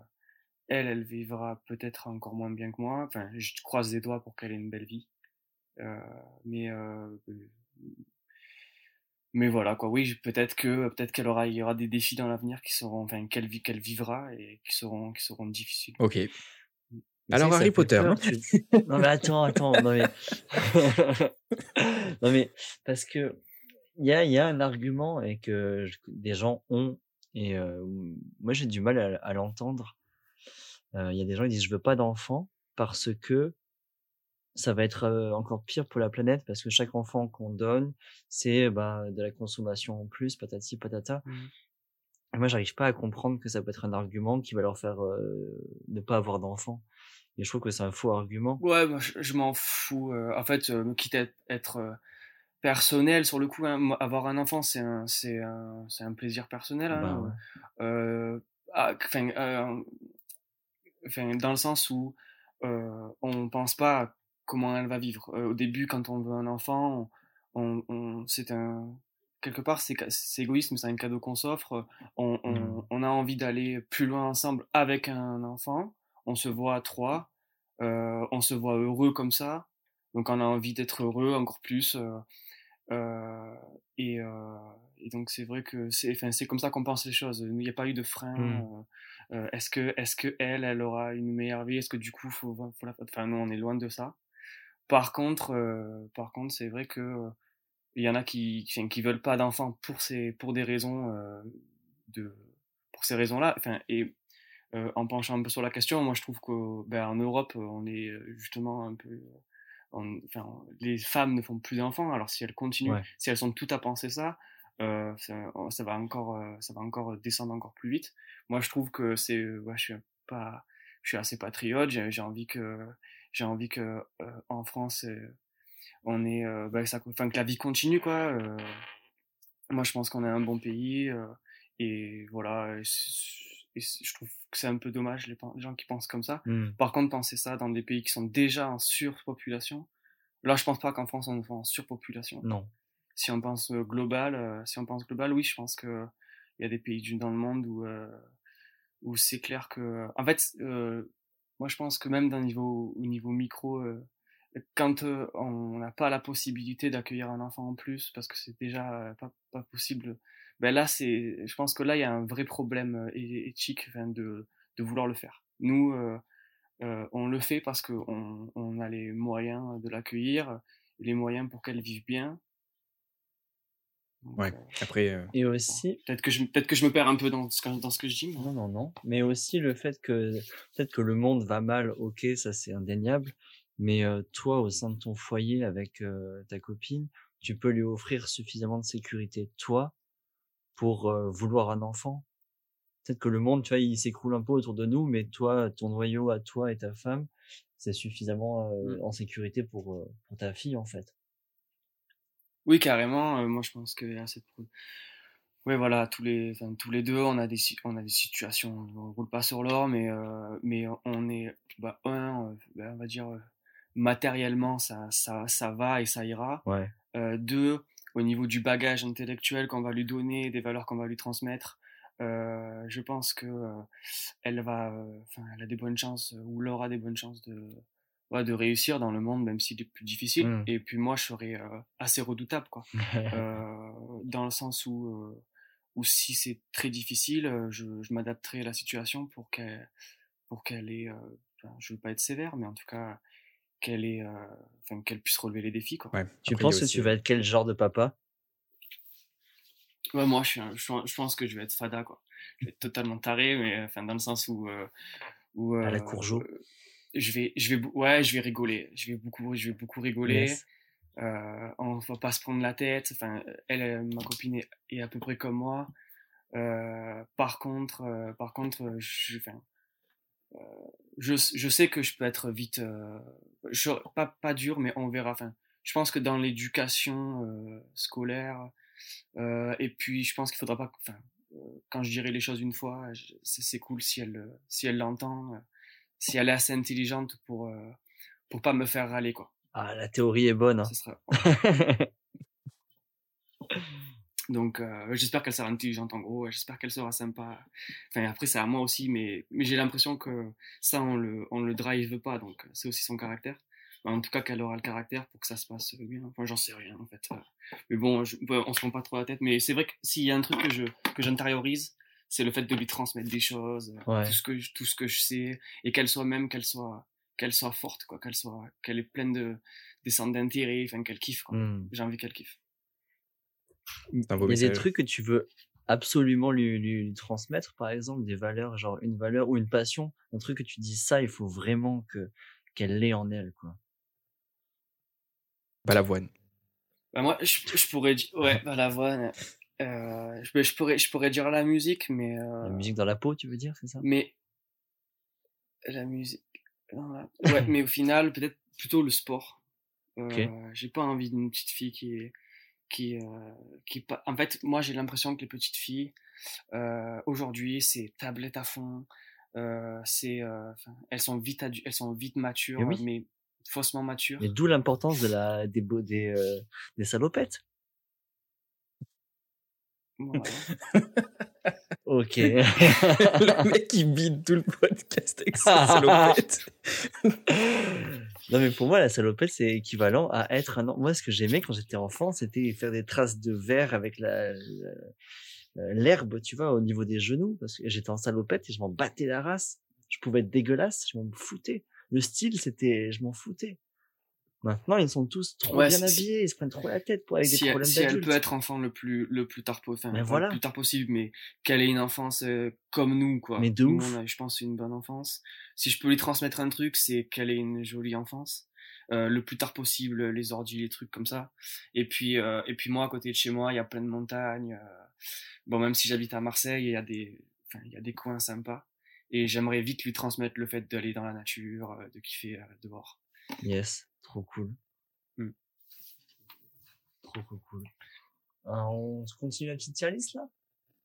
elle, elle vivra peut-être encore moins bien que moi. Enfin, je croise les doigts pour qu'elle ait une belle vie. Euh, mais euh, mais voilà quoi. Oui, peut-être que peut-être qu'elle aura, il y aura des défis dans l'avenir qui seront, enfin qu'elle vit, qu'elle vivra et qui seront, qui seront difficiles. Ok. Mais Alors, Harry Potter, peur, non? tu- Non mais attends, attends, non mais... non mais, parce que il y a, il y a un argument et que des gens ont, et euh, moi j'ai du mal à, à l'entendre. Euh, Il y a des gens qui disent je veux pas d'enfant parce que ça va être encore pire pour la planète parce que chaque enfant qu'on donne, c'est bah, de la consommation en plus, patati patata. Mhm. Et Moi, j'arrive pas à comprendre que ça peut être un argument qui va leur faire euh, ne pas avoir d'enfants. Et je trouve que c'est un faux argument. Ouais, moi je, je m'en fous. euh, en fait, euh, quitte à être, personnel sur le coup. hein. Avoir un enfant, c'est un, c'est un, c'est un plaisir personnel. Bah hein. ouais. Euh, ah, enfin, enfin, dans le sens où euh, on pense pas à comment elle va vivre. Euh, au début, quand on veut un enfant, on, on, c'est un quelque part c'est égoïste, mais c'est un cadeau qu'on s'offre. On, on, on a envie d'aller plus loin ensemble avec un enfant. On se voit à trois, euh, on se voit heureux comme ça. Donc on a envie d'être heureux encore plus. et, et donc c'est vrai que c'est, enfin, c'est comme ça qu'on pense les choses. Il n'y a pas eu de frein. Mm. euh, euh, est-ce que, est-ce que elle, elle aura une meilleure vie? Est-ce que du coup, faut, faut la... enfin, nous, on est loin de ça. Par contre, euh, par contre, c'est vrai que il y en a qui, qui, qui veulent pas d'enfants pour ces, pour des raisons de, pour ces raisons-là. Enfin, et en penchant un peu sur la question, moi, je trouve que, ben, en Europe, on est justement un peu on- enfin, les femmes ne font plus d'enfants. Alors si elles continuent, Ouais. si elles sont toutes à penser ça, euh, ça, ça va encore, euh, ça va encore descendre encore plus vite. Moi, je trouve que c'est, euh, ouais, je suis pas, je suis assez patriote. J'ai envie que, j'ai envie que euh, en France, on est, bah, ça, enfin que la vie continue quoi. moi, je pense qu'on est un bon pays et voilà. et je trouve que c'est un peu dommage les, gens qui pensent comme ça. Mm. Par contre, penser ça dans des pays qui sont déjà en surpopulation, là, je pense pas qu'en France on est en surpopulation. Non. Si on pense global, si on pense global, oui, je pense que il y a des pays dans le monde où où c'est clair que, en fait, moi, je pense que même d'un niveau au niveau micro, quand on n'a pas la possibilité d'accueillir un enfant en plus parce que c'est déjà pas, pas possible, ben là, c'est, je pense que là, il y a un vrai problème éthique de de vouloir le faire. Nous, on le fait parce qu'on on a les moyens de l'accueillir, les moyens pour qu'elle vive bien. Ouais. euh, Après, euh, Et aussi, peut-être que je peut-être que je me perds un peu dans ce que, dans ce que je dis. mais- Non, non, non. Mais aussi le fait que peut-être que le monde va mal, ok, ça c'est indéniable. Mais euh, toi, au sein de ton foyer avec euh, ta copine, tu peux lui offrir suffisamment de sécurité, toi, pour vouloir un enfant? Peut-être que le monde, tu vois, il s'écroule un peu autour de nous, mais toi, ton noyau à toi et ta femme, c'est suffisamment euh, Mm. en sécurité pour, pour ta fille, en fait. Oui, carrément. euh, moi, je pense qu'il y a cette. Ouais, voilà, tous les, enfin, tous les deux, on a des, on a des situations. On roule pas sur l'or, mais, euh, mais on est, bah, un, euh, ben, on va dire, matériellement, ça, ça, ça va et ça ira. Ouais. Euh, deux, au niveau du bagage intellectuel qu'on va lui donner, des valeurs qu'on va lui transmettre, je pense que elle va, enfin, elle a des bonnes chances, ou Laura a des bonnes chances de, ouais, de réussir dans le monde, même s'il est plus difficile. Mm. Et puis moi, je serais euh, assez redoutable, quoi. Euh, dans le sens où, euh, où si c'est très difficile, je, je m'adapterai à la situation pour qu'elle, pour qu'elle ait, euh, je veux pas être sévère, mais en tout cas qu'elle ait, euh, enfin, qu'elle puisse relever les défis, quoi. ouais. tu Après, penses que aussi, tu vas être quel genre de papa? Ouais, moi, je, suis un- je, pense que je vais être fada, quoi. Je vais être totalement taré, mais enfin, dans le sens où, euh, où À la euh, Courgeot. Je vais, je vais, ouais, je vais rigoler. Je vais beaucoup, je vais beaucoup rigoler. Yes. Euh, on va pas se prendre la tête. Enfin, elle, euh, ma copine est, est à peu près comme moi. Euh, par contre, euh, par contre, euh, je, enfin, euh, je, je sais que je peux être vite, euh, je, pas, pas dur, mais on verra. Enfin, je pense que dans l'éducation euh, scolaire, euh, et puis je pense qu'il faudra pas, enfin, quand je dirai les choses une fois, c'est cool si elle, si elle l'entend, si elle est assez intelligente pour, euh, pour pas me faire râler, quoi. Ah, la théorie est bonne. hein. Ça sera, Donc, euh, j'espère qu'elle sera intelligente en gros. J'espère qu'elle sera sympa. Enfin, après, c'est à moi aussi, mais, mais j'ai l'impression que ça, on le, on le drive pas. Donc, c'est aussi son caractère. Mais en tout cas, qu'elle aura le caractère pour que ça se passe bien. Enfin, j'en sais rien en fait. Euh, Mais bon, je, on se prend pas trop la tête. Mais c'est vrai que s'il y a un truc que je que j'intériorise, c'est le fait de lui transmettre des choses, euh, Ouais. tout ce que je, tout ce que je sais, et qu'elle soit même qu'elle soit qu'elle soit forte, quoi, qu'elle soit qu'elle est pleine de des centres d'intérêt, enfin qu'elle kiffe. quoi. Hmm. J'ai envie qu'elle kiffe. Il y a des trucs que tu veux absolument lui, lui, lui transmettre, par exemple, des valeurs, genre une valeur ou une passion, un truc que tu dis ça, il faut vraiment que qu'elle l'ait en elle, quoi. Balavoine. Bah, moi, je, je pourrais dire, ouais, bah, la voix, euh, je, je pourrais, je pourrais dire la musique, mais, euh, La musique dans la peau, tu veux dire, c'est ça? mais la musique, non, ouais, mais au final, peut-être plutôt le sport. Euh. J'ai pas envie d'une petite fille qui est, qui, euh, qui en fait, moi j'ai l'impression que les petites filles aujourd'hui c'est tablette à fond, c'est, elles sont vite adu- elles sont vite matures, Mais oui. mais faussement matures. Mais d'où l'importance de la des beaux des des salopettes. Voilà. Ok. le mec qui bide tout le podcast avec sa salopette. non mais pour moi la salopette c'est équivalent à être un. Moi ce que j'aimais quand j'étais enfant c'était faire des traces de verre avec la la- euh, l'herbe tu vois au niveau des genoux parce que j'étais en salopette et je m'en battais la race. Je pouvais être dégueulasse, je m'en foutais. Le style c'était je m'en foutais. Maintenant ils sont tous trop Ouais, bien habillés, ils se prennent trop la tête pour avec si des elle, problèmes si elle peut être enfant le plus le plus tard enfin, voilà. le plus tard possible mais qu'elle ait une enfance euh, comme nous quoi. Mais de Nous, ouf. on a, je pense une bonne enfance. Si je peux lui transmettre un truc c'est qu'elle ait une jolie enfance Euh, le plus tard possible les ordis les trucs comme ça. Et puis euh, et puis moi à côté de chez moi il y a plein de montagnes bon même si j'habite à Marseille il y a des il y a des coins sympas. Et j'aimerais vite lui transmettre le fait d'aller dans la nature de kiffer dehors. Yes, trop cool. Hmm. Trop cool, cool. On se continue la petite tier list là?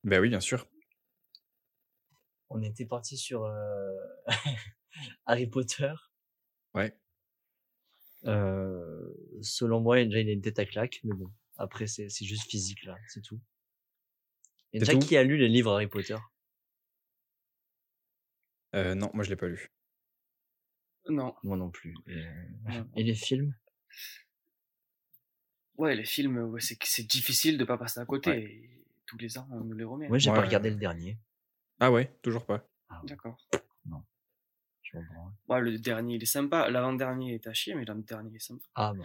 Bah oui, bien sûr. On était parti sur euh, Harry Potter. Ouais. Euh, selon moi, déjà il a une tête à claque, mais bon, après c'est c'est juste physique là, c'est tout. Et déjà tout? qui a lu les livres Harry Potter? Euh, non, moi je l'ai pas lu. Non Moi non plus. Et, euh, Non. et les films? Ouais, les films, ouais, c'est difficile de pas passer à côté. Ouais. Et tous les ans, on nous les remet. Moi j'ai Ouais, pas ouais, regardé le dernier. Ah ouais, toujours pas. D'accord. Je m'en branle. Ouais, le dernier, il est sympa. L'avant-dernier est à chier, mais l'avant-dernier est sympa. Ah bah,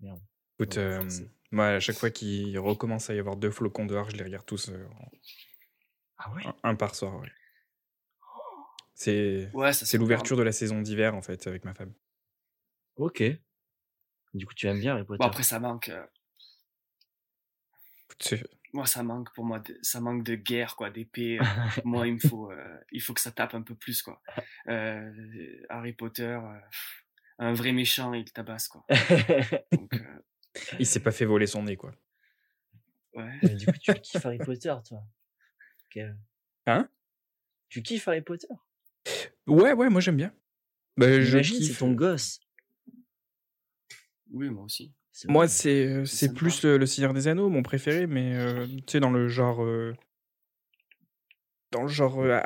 merde. Écoute, Ouais, euh, moi à chaque fois qu'il recommence à y avoir deux flocons dehors, je les regarde tous euh, en- Ah ouais? un, un par soir. ouais. C'est Ouais, ça c'est l'ouverture de la saison d'hiver en fait avec ma femme. Ok. Du coup tu aimes bien Harry Potter? Bon, après, ça manque. euh, Moi, ça manque pour moi. de- Ça manque de guerre, quoi, d'épée. euh, moi, il me faut, euh, il faut que ça tape un peu plus, quoi. Harry Potter, un vrai méchant, il tabasse, quoi. Donc, Il s'est pas fait voler son nez quoi. ouais. Mais du coup, tu kiffes Harry Potter, toi? Hein? Tu kiffes Harry Potter? Ouais, ouais, moi j'aime bien. Bah, je J'imagine, c'est kiffe. ton gosse. Oui, moi aussi. Moi, c'est euh, C'est plus le, le Seigneur des Anneaux, mon préféré, mais euh, tu sais, dans le genre. euh, dans le genre euh,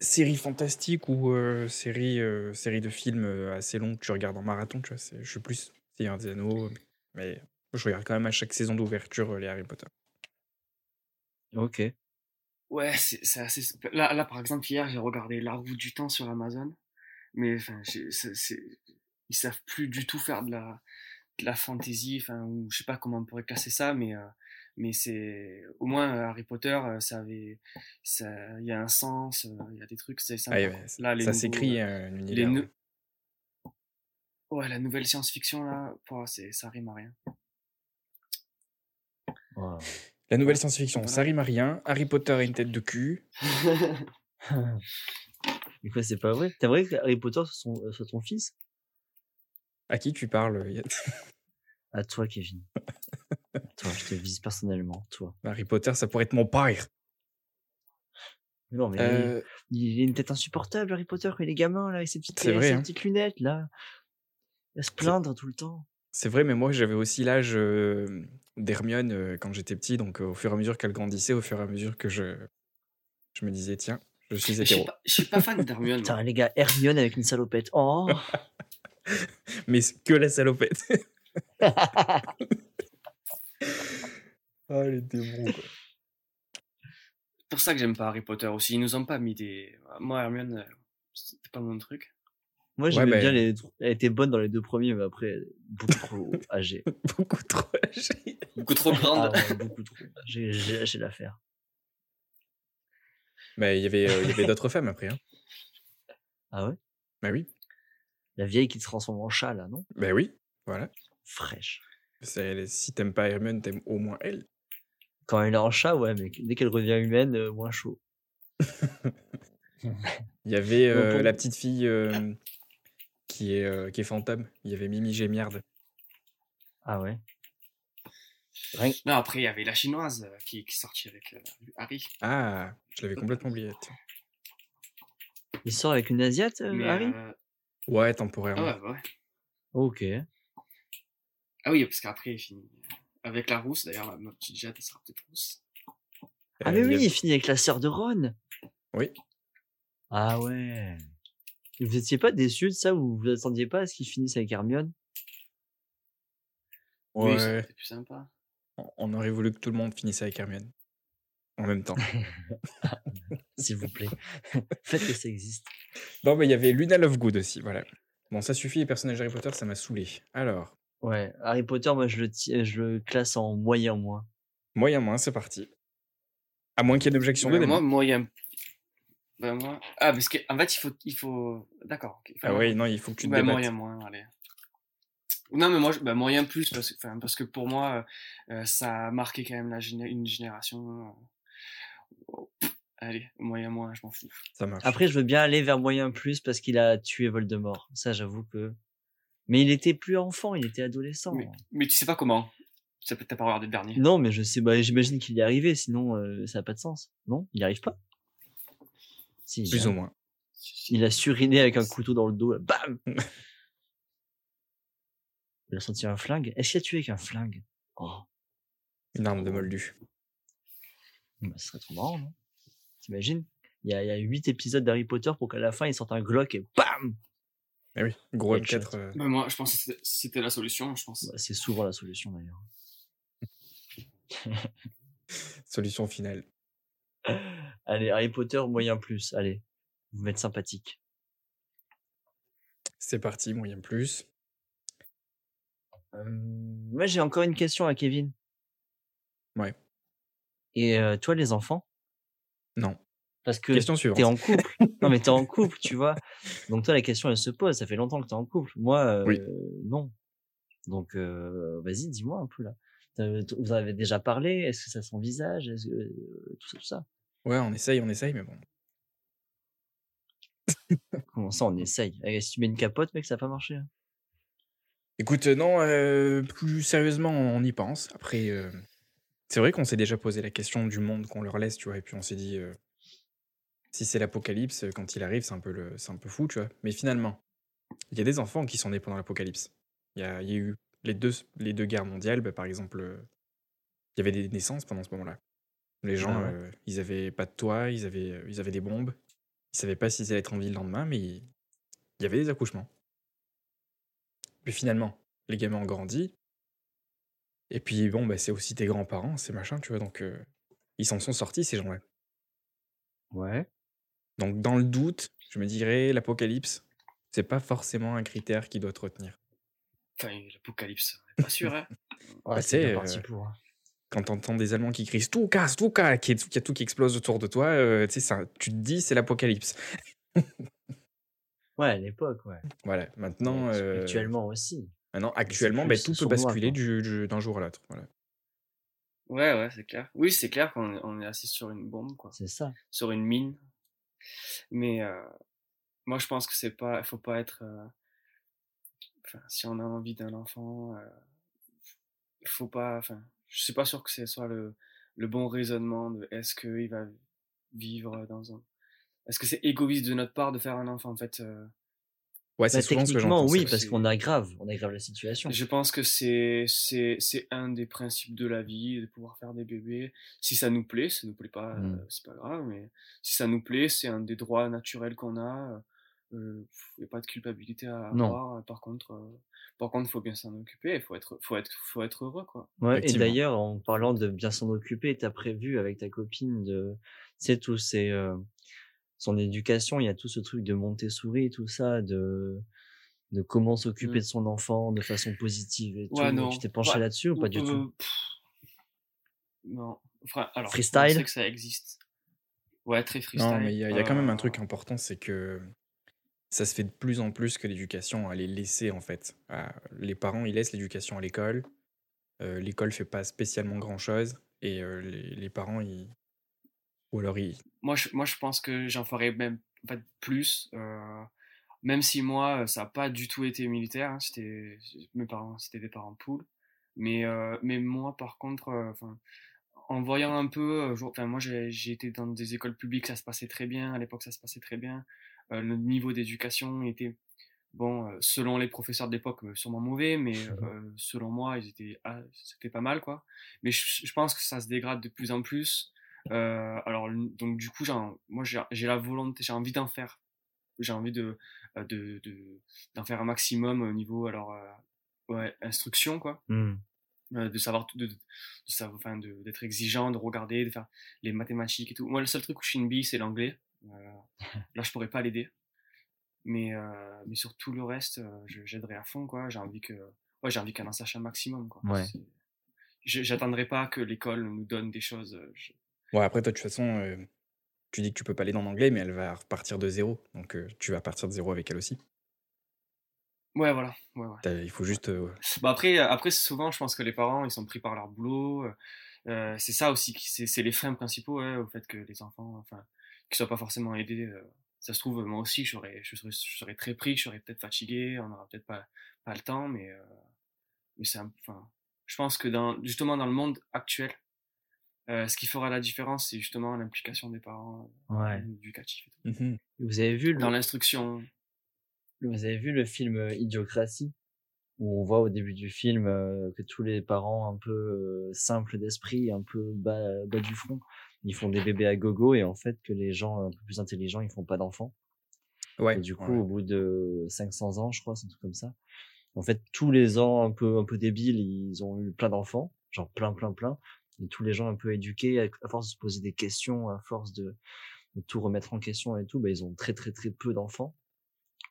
série fantastique ou euh, série, euh, série de films assez longs que tu regardes en marathon, tu vois. c'est- Je suis plus Seigneur des Anneaux, mais je regarde quand même à chaque saison d'ouverture les Harry Potter. Ok. Ouais, c'est c'est assez. Là, là, par exemple, hier, j'ai regardé La Roue du Temps sur Amazon. Mais enfin, j'ai- c'est- c'est- ils savent plus du tout faire de la, de la fantasy, enfin, ou je sais pas comment on pourrait classer ça, mais, euh, mais c'est. Au moins, euh, Harry Potter, euh, ça avait. ça- Il y a un sens, il y a des trucs, c'est sympa. Ah, ouais, quoi. ça Là, les ça nouveaux, s'écrit euh, un les univers. nou- ouais. Ouais, la nouvelle science-fiction, là, c'est- ça rime à rien. Wow. La nouvelle science-fiction, voilà. ça rime à rien. Harry Potter a une tête de cul. Mais quoi, c'est pas vrai? T'aimerais que Harry Potter soit, son- euh, soit ton fils? À qui tu parles Yann À toi, Kevin. À toi, je te vise personnellement, toi. Harry Potter, ça pourrait être mon père. Mais non, mais Euh, il a une tête insupportable, Harry Potter, quand il est gamin, là, avec ses petites, vrai, ses hein. petites lunettes, là. Il va se plaindre tout le temps. C'est vrai, mais moi j'avais aussi l'âge euh, d'Hermione euh, quand j'étais petit, donc euh, au fur et à mesure qu'elle grandissait, au fur et à mesure que je, je me disais, tiens, je suis hétéro. pas, je suis pas fan d'Hermione. Putain, les gars, Hermione avec une salopette. Oh Mais que la salopette. Ah, les démons, quoi. C'est pour ça que j'aime pas Harry Potter aussi. Ils nous ont pas mis des. Moi, Hermione, c'était pas mon truc. Moi, Ouais, j'aimais bien les. Elle était bonne dans les deux premiers, mais après, beaucoup trop âgée. Beaucoup trop âgé. Beaucoup trop Ah grande. ouais, beaucoup trop. J'ai j'ai lâché l'affaire. Mais il y avait, euh, il y avait d'autres femmes après. Hein. Ah ouais? Bah oui, La vieille qui se transforme en chat, là, non? Bah oui, voilà. Fraîche. C'est- Si t'aimes pas Hermione, t'aimes au moins elle. Quand elle est en chat, ouais, mais dès qu'elle revient humaine, euh, moins chaud. Il y avait euh, la petite fille euh, qui, est, euh, qui est fantôme. Il y avait Mimi Gémiarde. Ah ouais Rien- Non, après, il y avait la chinoise euh, qui, qui est sortie avec euh, Harry. Ah, je l'avais complètement oublié. Il sort avec une Asiate, euh, Mais, Harry? euh, Ouais, ah temporairement. ouais, bah ouais. Ok. Ah oui, parce qu'après, il finit avec la rousse. D'ailleurs, ma- ma petite Jade, elle sera peut-être rousse. Ah Euh, mais oui, il finit avec la sœur de Ron. Oui. Ah ouais. Vous étiez pas déçus de ça ou vous attendiez pas à ce qu'il finisse avec Hermione? Oui, Ouais, c'était plus sympa. on- aurait voulu que tout le monde finisse avec Hermione. En même temps. S'il vous plaît. Faites que ça existe. Bon, bah, il y avait Luna Lovegood aussi, voilà. Bon, ça suffit, les personnages Harry Potter, ça m'a saoulé. Alors, Ouais, Harry Potter, moi je le, ti- je le classe en moyen moins. moyen moins, c'est parti. À moins qu'il y ait une objection de Ouais, moi, Damien. moi, un- bah, moi... Ah, parce qu'en fait, il faut... Il faut... D'accord. Ah oui, non, il faut que tu te bah, débattes. moyen moins, allez. Non, mais moi, je- bah, moyen plus, parce, enfin, parce que pour moi, euh, euh, ça a marqué quand même la géné- une génération. euh, oh, Allez, moyen moins, je m'en fous. Ça marche. Après, je veux bien aller vers moyen plus parce qu'il a tué Voldemort. Ça, j'avoue que. Mais il était plus enfant, il était adolescent. Mais, mais tu sais pas comment. Ça peut t'as pas regardé le dernier. Non, mais je sais, bah, j'imagine qu'il y est arrivé, sinon euh, ça n'a pas de sens. Non, il n'y arrive pas. Si, Plus ou moins. Il a suriné avec un couteau dans le dos. là. Bam Il a senti un flingue. Est-ce qu'il a tué avec un flingue? Oh, Une arme de moldu. bah, ce serait trop marrant, non? T'imagines? Il y, a, 8 épisodes d'Harry Potter pour qu'à la fin il sorte un Glock et BAM Eh oui, gros Headshot. M4. euh, Bah, moi, je pense que c'était- c'était la solution, je pense. Bah, C'est souvent la solution d'ailleurs. solution finale. Allez, Harry Potter, moyen plus. Allez, vous m'êtes sympathique. C'est parti, moyen plus. Euh, moi, j'ai encore une question à Kevin. Ouais. Et euh, toi, les enfants? Non. Parce que Question suivante. t'es en couple. non, mais t'es en couple, tu vois. Donc toi, la question, elle se pose. Ça fait longtemps que t'es en couple. Moi, euh, Oui. non. Donc, vas-y, dis-moi un peu là. Vous en avez déjà parlé? Est-ce que ça s'envisage? Est-ce que tout ça, tout ça? Ouais, on essaye, on essaye, mais bon. Comment ça, on essaye? Eh, Si tu mets une capote, mec, ça va pas marcher. hein? Écoute, euh, non, euh, plus sérieusement, on y pense. Après, euh, c'est vrai qu'on s'est déjà posé la question du monde qu'on leur laisse, tu vois, et puis on s'est dit, euh, si c'est l'apocalypse, quand il arrive, c'est un, peu le, c'est un peu fou, tu vois. Mais finalement, il y a des enfants qui sont nés pendant l'apocalypse. Il y a, il y a eu les deux, les deux guerres mondiales, bah, par exemple, il y avait des naissances pendant ce moment-là. Les gens, Ah ouais. euh, ils avaient pas de toit, ils avaient, euh, ils avaient des bombes, ils savaient pas s'ils allaient être en vie le lendemain, mais il y avait des accouchements. Puis finalement, les gamins ont grandi. Et puis bon, bah, c'est aussi tes grands-parents, ces machins, tu vois, donc euh, ils s'en sont sortis, ces gens-là. Ouais. Donc dans le doute, je me dirais, l'apocalypse, c'est pas forcément un critère qui doit te retenir. Enfin, l'apocalypse, pas sûr, hein. Ah, Bah, c'est parti pour. hein. Quand t'entends des Allemands qui crient tout casse, tout casse, qu'il y, ait- qu'il y a tout qui explose autour de toi, euh, tu sais, ça- tu te dis c'est l'apocalypse. Ouais, à l'époque, ouais. Voilà, maintenant, euh, Actuellement aussi. maintenant actuellement, bah, tout peut basculer quoi. du- du- d'un jour à l'autre. Voilà. Ouais, ouais, c'est clair. Oui, c'est clair qu'on est- on est assis sur une bombe, quoi. C'est ça. Sur une mine. Mais euh, moi, je pense que c'est pas, faut pas être. euh, Enfin, si on a envie d'un enfant, euh, faut pas. Enfin, je suis pas sûr que ce soit le, le bon raisonnement de est-ce qu'il va vivre dans un. Est-ce que c'est égoïste de notre part de faire un enfant En fait, euh, Ouais, c'est Bah, souvent ce que techniquement, j'entends. oui, parce qu'on aggrave, on aggrave la situation. je pense que c'est c'est c'est un des principes de la vie de pouvoir faire des bébés. Si ça nous plaît, ça nous plaît pas, Mm. euh, c'est pas grave. Mais si ça nous plaît, c'est un des droits naturels qu'on a. Il n'y a pas de culpabilité à Non. avoir. Par contre, euh, par contre, faut bien s'en occuper. Il faut être, faut être, faut être heureux, quoi. Ouais, et d'ailleurs, en parlant de bien s'en occuper, t'as prévu avec ta copine de, tu sais, tous ces, euh, son éducation, il y a tout ce truc de Montessori, tout ça, de, de comment s'occuper Mm. de son enfant de façon positive et Ouais, tout. non. Tu t'es penché Ouais. là-dessus ou pas du Euh, tout? pff, Non. Enfin, alors, Freestyle? Je sais que ça existe. Ouais, très freestyle. Non, mais il y, a- il y a quand même un Euh, truc important, c'est que ça se fait de plus en plus que l'éducation, elle est laissée en fait. les parents, ils laissent l'éducation à l'école. Euh, l'école fait pas spécialement grand chose. Et euh, les, parents, ils. Ou alors ils. moi, je, moi, je pense que j'en ferais même fait, plus. euh, même si moi, ça n'a pas du tout été militaire. hein, c'était mes parents, c'était des parents poules. Mais, euh, mais moi, par contre, euh, en voyant un peu, euh, enfin, moi j'ai été dans des écoles publiques, ça se passait très bien, à l'époque ça se passait très bien. Euh, le niveau d'éducation était, bon, euh, selon les professeurs de l'époque, euh, sûrement mauvais, mais euh, selon moi, ils étaient, ah, c'était pas mal, quoi. Mais je, je pense que ça se dégrade de plus en plus. Euh, alors, donc du coup, moi j'ai la volonté, j'ai envie d'en faire. J'ai envie de, de, de, d'en faire un maximum au niveau, alors, euh, ouais, instruction, quoi euh, de savoir de, de, de savoir- enfin d'être exigeant de regarder de faire les mathématiques et tout moi le seul truc où je suis une bille c'est l'anglais là je pourrais pas l'aider mais euh, mais sur tout le reste euh, j'aiderai à fond quoi j'ai envie que ouais j'ai envie qu'elle en sache un maximum quoi Ouais. J'attendrai pas que l'école nous donne des choses euh, je- Bon, après, toi, de toute façon, tu dis que tu peux pas aller en anglais, mais elle va repartir de zéro. Donc, tu vas partir de zéro avec elle aussi. ouais voilà ouais, ouais. Il faut juste. euh, Bah après, après, souvent, je pense que les parents, ils sont pris par leur boulot. euh, c'est ça aussi, c'est c'est les freins principaux ouais, au fait que les enfants, enfin, qu'ils soient pas forcément aidés. euh, ça se trouve, moi aussi, je serais, je serais très pris, je serais peut-être fatigué, on n'aura peut-être pas, pas le temps, mais, euh, mais c'est, enfin, je pense que dans, justement dans le monde actuel, euh, ce qui fera la différence, c'est justement l'implication des parents Ouais. éducatifs. et tout. mhm. Vous avez vu le, Dans l'instruction, vous avez vu le film Idiocratie? Où on voit au début du film euh, que tous les parents un peu euh, simples d'esprit, un peu bas, bas du front, ils font des bébés à gogo et en fait que les gens un peu plus intelligents ils font pas d'enfants. Ouais. Et du coup, ouais. au bout de 500 ans, je crois, c'est un truc comme ça. En fait, tous les ans un peu un peu débiles, ils ont eu plein d'enfants, genre plein plein plein. Et tous les gens un peu éduqués, à force de se poser des questions, à force de, de tout remettre en question et tout, bah, ils ont très très très peu d'enfants.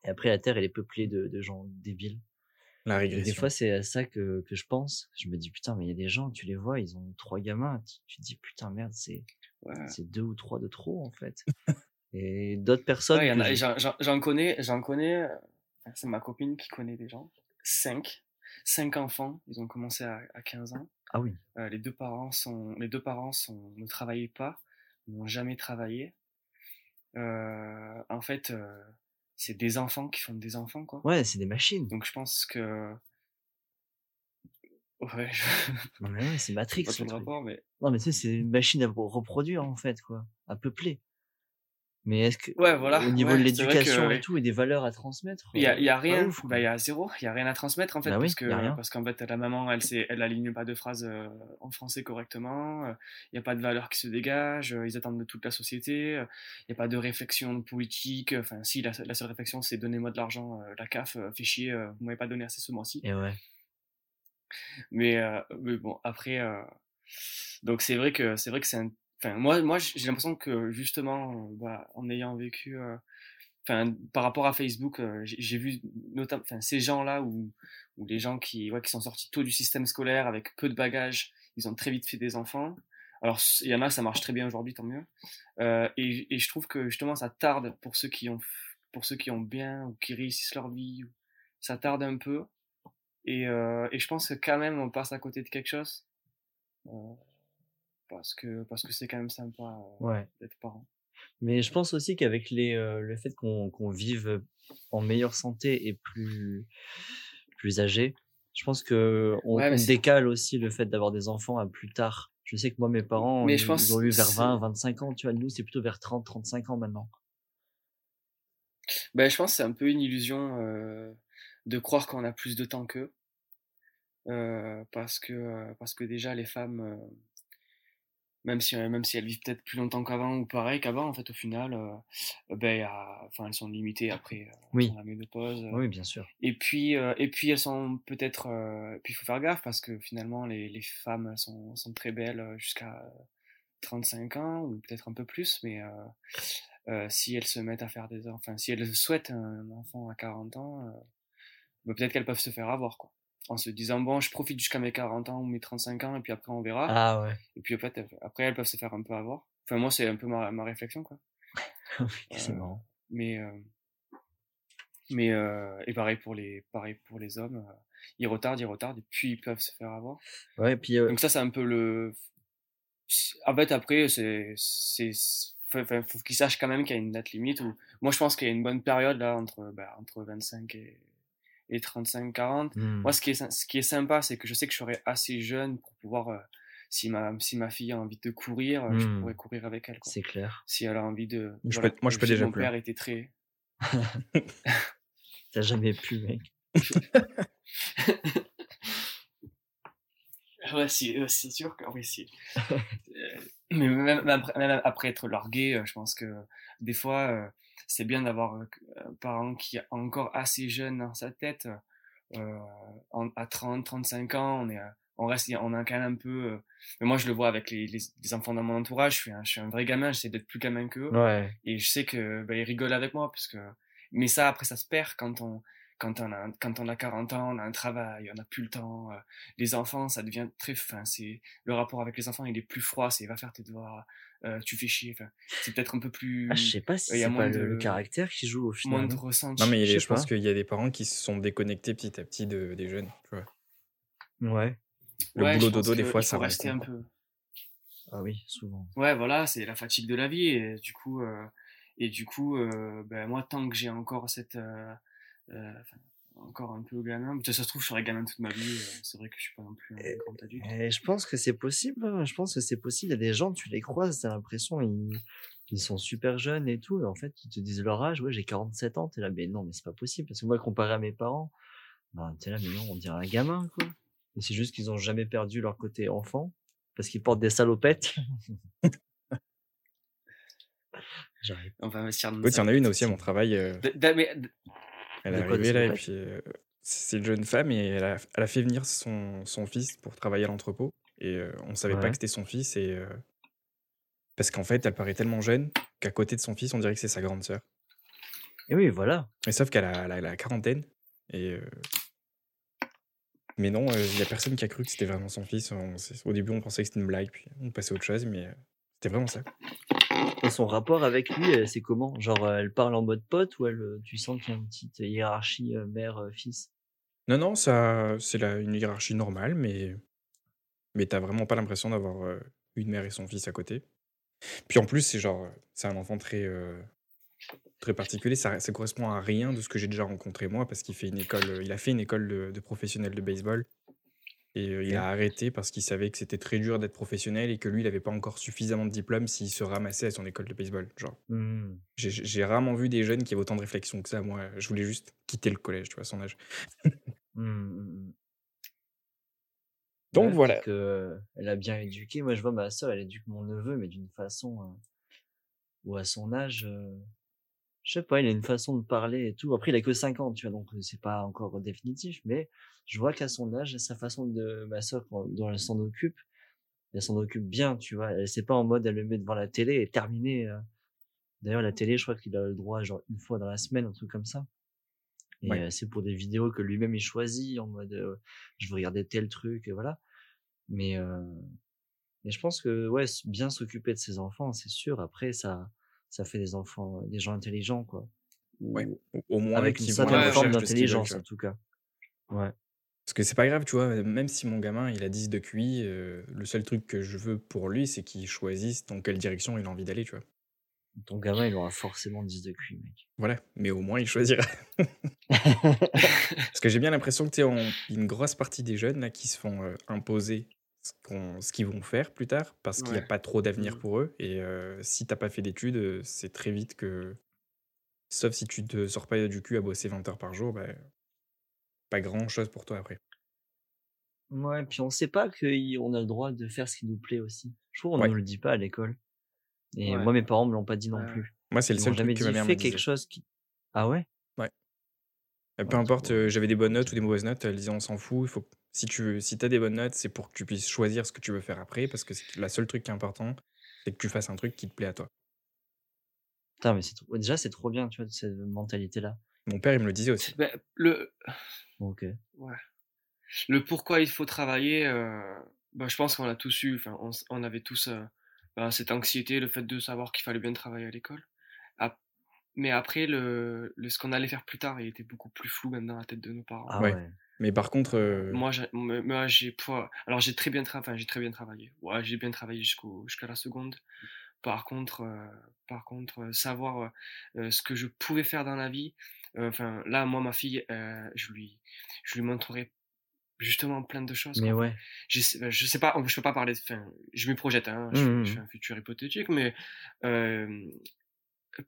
Et après, la Terre, elle est peuplée de, de gens débiles. La Et des régression. fois, c'est à ça que, que je pense. Je me dis, putain, mais il y a des gens, tu les vois, ils ont trois gamins. Tu, tu te dis, putain, merde, c'est ouais. c'est deux ou trois de trop, en fait. et d'autres personnes. Ouais, j'en- connais, j'en connais, euh, c'est ma copine qui connaît des gens. Cinq. Cinq enfants, ils ont commencé à, à 15 ans. Ah oui. Euh, les deux parents sont, les deux parents sont, ne travaillaient pas, n'ont jamais travaillé. Euh, en fait, euh, c'est des enfants qui font des enfants, quoi. Ouais, c'est des machines. Donc je pense que, ouais, je Non, mais ouais, c'est Matrix. pas le rapport, mais Non, mais tu sais, c'est une machine à reproduire, en fait, quoi. À peupler. Mais est-ce que, ouais, voilà. au niveau ouais, de l'éducation et tout, et des valeurs à transmettre, Il y a, euh, y a rien, bah, il y a zéro, il y a rien à transmettre en fait Bah oui, parce que parce qu'en fait la maman elle sait, elle aligne pas de phrases euh, en français correctement, euh, il y a pas de valeurs qui se dégagent, euh, ils attendent de toute la société, il y a pas de réflexion politique, enfin si la, la seule réflexion c'est donnez-moi de l'argent, la CAF fait chier, vous m'avez pas donné assez ce mois-ci, Et ouais. Mais, euh, mais bon après euh, donc c'est vrai que c'est vrai que c'est un enfin moi moi j'ai l'impression que justement euh, bah, en ayant vécu enfin par rapport à Facebook j'ai vu notamment ces gens là où où les gens qui ouais, qui sont sortis tôt du système scolaire avec peu de bagages ils ont très vite fait des enfants. Alors il y en a ça marche très bien aujourd'hui tant mieux. Et, et je trouve que justement ça tarde pour ceux qui ont pour ceux qui ont bien ou qui réussissent leur vie ça tarde un peu et, euh, et je pense que quand même on passe à côté de quelque chose euh, parce que parce que c'est quand même sympa euh, Ouais. d'être parent Mais je pense aussi qu'avec les, le fait qu'on qu'on vive en meilleure santé et plus, plus âgé, je pense que on, Ouais, décale aussi le fait d'avoir des enfants à plus tard. Je sais que moi, mes parents, Mais ils, je pense ils ont eu vers c'est- 20, 25 ans. Tu vois, nous, c'est plutôt vers 30, 35 ans maintenant. Ben, je pense que c'est un peu une illusion euh, de croire qu'on a plus de temps qu'eux. Euh, parce que euh, parce que déjà les femmes euh, même si même si elles vivent peut-être plus longtemps qu'avant ou pareil qu'avant en fait au final euh, ben enfin elles sont limitées après euh, Oui. la ménopause euh, Oui, bien sûr. et puis euh, et puis elles sont peut-être euh, puis il faut faire gaffe parce que finalement les, les femmes sont sont très belles euh, jusqu'à 35 ans ou peut-être un peu plus mais euh, euh, si elles se mettent à faire des enfants, enfin si elles souhaitent un enfant à 40 ans, euh, bah, peut-être qu'elles peuvent se faire avoir quoi. En se disant bon, je profite jusqu'à mes 40 ans ou mes 35 ans et puis après on verra. Ah ouais. Et puis en fait, après elles peuvent se faire un peu avoir. Enfin moi c'est un peu ma, ma réflexion quoi. c'est Euh, marrant. Mais euh, mais euh, et pareil pour les pareil pour les hommes, euh, ils retardent, ils retardent et puis ils peuvent se faire avoir. Ouais, et puis, euh, Donc ça, c'est un peu le. En fait, après, c'est, faut- faut qu'ils sachent quand même qu'il y a une date limite. Où... Moi, je pense qu'il y a une bonne période là entre, bah, entre 25 et, et 35-40. Mmh. Moi, ce qui est, ce qui est sympa, c'est que je sais que je serai assez jeune pour pouvoir, euh, si, ma, si ma fille a envie de courir, euh, je Mmh. pourrais courir avec elle. C'est clair. Si elle a envie de. Je voilà, peux- moi, je peux déjà Mon plus. père était très. T'as jamais pu, mec. Ouais, euh, c'est sûr que oui, si. Euh, mais même, même après, même après être largué, euh, je pense que des fois, euh, c'est bien d'avoir euh, un parent qui est encore assez jeune dans sa tête. Euh, en- à 30, 35 ans, on est, euh, on reste, on a quand même un peu. euh, mais moi, je le vois avec les, les, les enfants dans mon entourage. Je suis un, je suis un vrai gamin. J'essaie d'être plus gamin qu'eux. Ouais. Et je sais que bah, ils rigolent avec moi parce que mais ça après ça se perd quand on quand on a quand on a 40 ans, on a un travail, on n'a plus le temps. euh, les enfants, ça devient très fin. C'est le rapport avec les enfants, il est plus froid. C'est va faire tes devoirs, euh, tu fais chier. C'est peut-être un peu plus Ah, je sais pas si il y c'est a pas moins le, de- caractère qui joue au final. moins de ressenti. Non, mais il y a Je pense qu'il y a des parents qui se sont déconnectés petit à petit de, des jeunes. Tu vois. Ouais. Le Ouais, boulot dodo, des fois, ça rester un peu. Ah oui, souvent. Ouais, voilà, c'est la fatigue de la vie et du coup euh, et du coup euh, ben moi tant que j'ai encore cette euh, euh, encore un peu gamin, ça se trouve je serai gamin toute ma vie. euh, c'est vrai que je suis pas non plus un Et- grand adulte. Et je pense que c'est possible. hein, Je pense que c'est possible. Il y a des gens, tu les croises, t'as l'impression ils, ils sont super jeunes et tout. Et en fait, ils te disent leur âge. Ouais, j'ai 47 ans. T'es là, mais non, mais c'est pas possible. Parce que moi, comparé à mes parents, ben, t'es là, mais non, on dirait un gamin, quoi. Et c'est juste qu'ils ont jamais perdu leur côté enfant. Parce qu'ils portent des salopettes. J'arrive. On va investir dans Oui, il y en a une aussi à mon travail. euh, Elle est arrivée là et puis euh, c'est une jeune femme et elle a, elle a fait venir son, son fils pour travailler à l'entrepôt et euh, on savait pas que c'était son fils et euh, parce qu'en fait elle paraît tellement jeune qu'à côté de son fils on dirait que c'est sa grande sœur. Et oui, voilà. Mais sauf qu'elle a, la quarantaine et euh, mais non, il y a personne qui a cru que c'était vraiment son fils. On- au début on pensait que c'était une blague puis on passait à autre chose mais c'était vraiment ça. Et son rapport avec lui, euh, c'est comment? Genre, euh, elle parle en mode pote ou elle, euh, tu sens qu'il y a une petite hiérarchie mère-fils? Non non ça c'est une hiérarchie normale mais mais t'as vraiment pas l'impression d'avoir une mère et son fils à côté. Puis en plus, c'est genre, c'est un enfant très, très particulier. Ça, ça correspond à rien de ce que j'ai déjà rencontré moi, parce qu'il fait une école, il a fait une école de, de professionnel de baseball. Et euh, il a arrêté parce qu'il savait que c'était très dur d'être professionnel et que lui, il avait pas encore suffisamment de diplôme s'il se ramassait à son école de baseball. Genre, Hmm. j'ai- rarement vu des jeunes qui avaient autant de réflexion que ça. Moi, je voulais juste quitter le collège, tu vois, à son âge. Hmm, hmm. Donc Ouais, voilà. que, euh, elle a bien éduqué. Moi, je vois ma sœur, elle éduque mon neveu, mais d'une façon euh, où à son âge, je sais pas, il a une façon de parler et tout. Après, il a que 5 ans, tu vois, donc c'est pas encore définitif, mais je vois qu'à son âge, sa façon de ma quand- dont elle s'en occupe, elle s'en occupe bien, tu vois. Elle c'est pas en mode, elle le met devant la télé et terminé. euh. D'ailleurs, la télé, je crois qu'il a le droit, genre, une fois dans la semaine, un truc comme ça. Et Ouais. euh, c'est pour des vidéos que lui-même il choisit en mode, euh, je veux regarder tel truc, et voilà. Mais, euh, mais je pense que, ouais, bien s'occuper de ses enfants, c'est sûr. Après, ça, ça fait des enfants, des gens intelligents, quoi. Ouais. Ou Au- moins, avec une certaine Ouais, forme d'intelligence, en tout cas. Ouais. Parce que c'est pas grave, tu vois, même si mon gamin il a 10 de QI, euh, le seul truc que je veux pour lui, c'est qu'il choisisse dans quelle direction il a envie d'aller, tu vois. Ton gamin, il aura forcément 10 de QI, mec. Voilà, mais au moins il choisira. Parce que j'ai bien l'impression que tu sais, une grosse partie des jeunes là, qui se font euh, imposer ce qu'ils vont faire plus tard, parce qu'il n'y a pas trop d'avenir Mhm. pour eux. Et euh, si t'as pas fait d'études, c'est très vite que. Sauf si tu te sors pas du cul à bosser 20 heures par jour, bah, pas grand chose pour toi après. Ouais, puis on sait pas qu'on a le droit de faire ce qui nous plaît aussi. Je trouve qu'on Ouais. nous le dit pas à l'école. Et Ouais. moi, mes parents me l'ont pas dit non Ouais. plus. Moi, c'est le seul truc que ma mère me disait. quelque chose qui... Ah ouais? Peu Ouais, importe, trop- euh, j'avais des bonnes notes ou des mauvaises notes, elle disait on s'en fout. Il faut... Si tu veux, si as des bonnes notes, c'est pour que tu puisses choisir ce que tu veux faire après, parce que c'est la seule truc qui est important, c'est que tu fasses un truc qui te plaît à toi. Putain, mais c'est déjà, c'est trop bien, tu vois, cette mentalité-là. Mon père, il me le disait aussi. Ben, le, Ok. le pourquoi il faut travailler, euh, ben, je pense qu'on l'a tous eu. Enfin, on, avait tous euh, ben, cette anxiété, le fait de savoir qu'il fallait bien travailler à l'école. Mais après, le, le- ce qu'on allait faire plus tard, il était beaucoup plus flou même dans la tête de nos parents. Ah Ouais. ouais. Mais par contre, euh, Moi, j'ai, moi, j'ai, alors j'ai très bien travaillé, j'ai très bien travaillé. Ouais, j'ai bien travaillé jusqu'au, jusqu'à la seconde. Par contre, par contre, savoir ce que je pouvais faire dans la vie. Enfin, là, moi, ma fille, je lui, je lui montrerai justement plein de choses. Mais ouais. Je sais, je sais pas, je peux pas parler. Enfin, je me projette. Hein, je, Mmh, je mmh. fais un futur hypothétique, mais euh,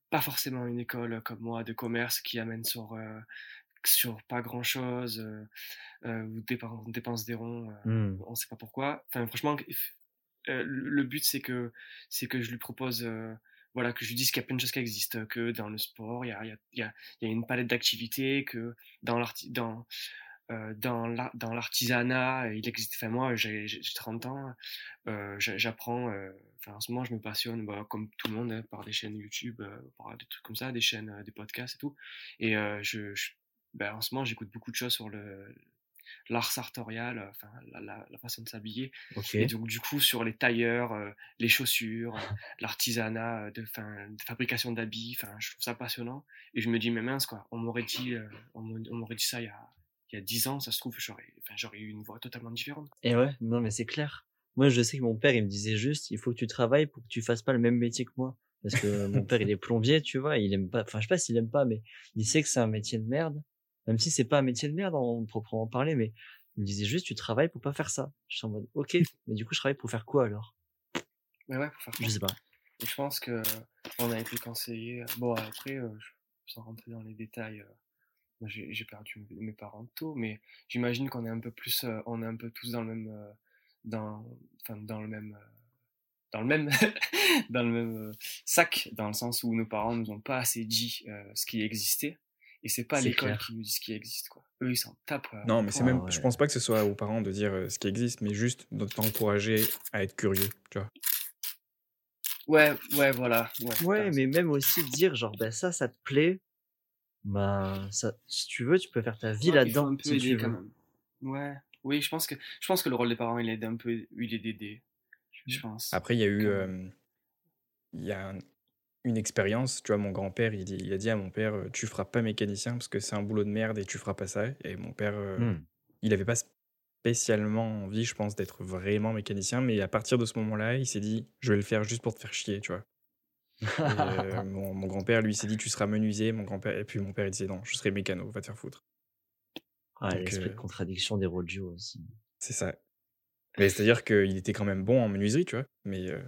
pas forcément une école comme moi de commerce qui amène sur euh, sur pas grand chose euh, euh, ou dépense, on dépense des ronds euh, Mmh. on sait pas pourquoi enfin franchement euh, le but c'est que c'est que je lui propose euh, voilà que je lui dise qu'il y a plein de choses qui existent que dans le sport il y a il y a il y a, une palette d'activités que dans dans euh, dans la- dans l'artisanat il existe enfin moi j'ai j'ai 30 ans euh, j'a- j'apprends euh, enfin en ce moment je me passionne bah, comme tout le monde hein, par des chaînes YouTube euh, par des trucs comme ça des chaînes euh, des podcasts et tout. Et euh, je- ben, en ce moment j'écoute beaucoup de choses sur le l'art sartorial euh, enfin la, la, la façon de s'habiller et donc du coup sur les tailleurs euh, les chaussures euh, l'artisanat de, fin, de fabrication d'habits enfin je trouve ça passionnant et je me dis mais mince quoi on m'aurait dit euh, on m'aurait- dit ça il y a il y a 10 ans ça se trouve j'aurais j'aurais eu une voix totalement différente Et ouais, non, mais c'est clair. Moi, je sais que mon père, il me disait juste, il faut que tu travailles pour que tu fasses pas le même métier que moi. Parce que mon père, il est plombier, tu vois, il aime pas, enfin, je sais pas s'il aime pas, mais il sait que c'est un métier de merde. Même si c'est pas un métier de merde, en proprement parler, mais il me disait juste, tu travailles pour pas faire ça. Je suis en mode, ok, mais du coup, je travaille pour faire quoi alors? mais ouais pour faire Je quoi? sais pas. Et je pense que on a été conseillé. Bon, après, euh, je- sans rentrer dans les détails, euh, j'ai perdu mes parents tôt, mais j'imagine qu'on est un peu plus, euh, on est un peu tous dans le même, euh, dans, enfin, dans le même, euh, dans le même, dans le même euh, sac, dans le sens où nos parents nous ont pas assez dit euh, ce qui existait, et c'est pas l'école qui nous dit ce qui existe, quoi. Eux, ils s'en tapent. Non, mais c'est même, je pense pas que ce soit aux parents de dire ce qui existe, mais juste de t'encourager à être curieux, tu vois? Ouais, ouais, voilà. Ouais, mais même aussi dire, genre, ben, ça, ça te plaît. Bah, ça, si tu veux, tu peux faire ta vie Ouais, là-dedans, un peu si tu quand même. Ouais, oui, je pense que je pense que le rôle des parents, il aide un peu, il est d'aider, je pense. Après, il y a eu, euh, il y a un- une expérience, tu vois, mon grand-père, il, a dit à mon père, euh, tu feras pas mécanicien parce que c'est un boulot de merde et tu feras pas ça. Et mon père, euh, Hmm. il avait pas spécialement envie, je pense, d'être vraiment mécanicien, mais à partir de ce moment-là, il s'est dit, je vais le faire juste pour te faire chier, tu vois. Euh, mon, mon grand-père, lui, s'est dit, tu seras menuisier. Mon grand-père, et puis mon père, il disait, non, je serai mécano, va te faire foutre. Donc, l'esprit euh, de contradiction des rôles duo aussi. c'est ça. Mais c'est-à-dire qu'il était quand même bon en menuiserie, tu vois. Mais euh,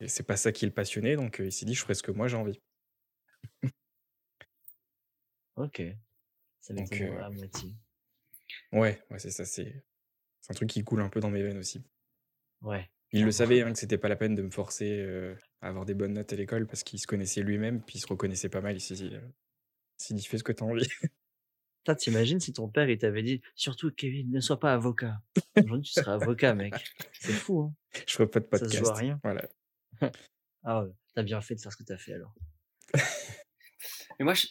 et c'est pas ça qui le passionnait, donc il s'est dit, je ferai ce que moi j'ai envie. Ok. Ça Donc, euh, à moitié. Ouais, ouais, c'est ça. C'est c'est un truc qui coule un peu dans mes veines aussi. Ouais. Il le savait hein, que c'était pas la peine de me forcer euh, à avoir des bonnes notes à l'école parce qu'il se connaissait lui-même, puis il se reconnaissait pas mal. Il s'est dit, s'il dit, fais ce que t'as envie. Putain, t'imagines si ton père, il t'avait dit, surtout Kevin, ne sois pas avocat. Aujourd'hui, tu serais avocat, mec. C'est fou, hein. je ferai pas de Ça se podcast. à rien. Voilà. Ah ouais, t'as bien fait de faire ce que t'as fait alors. Mais moi, je,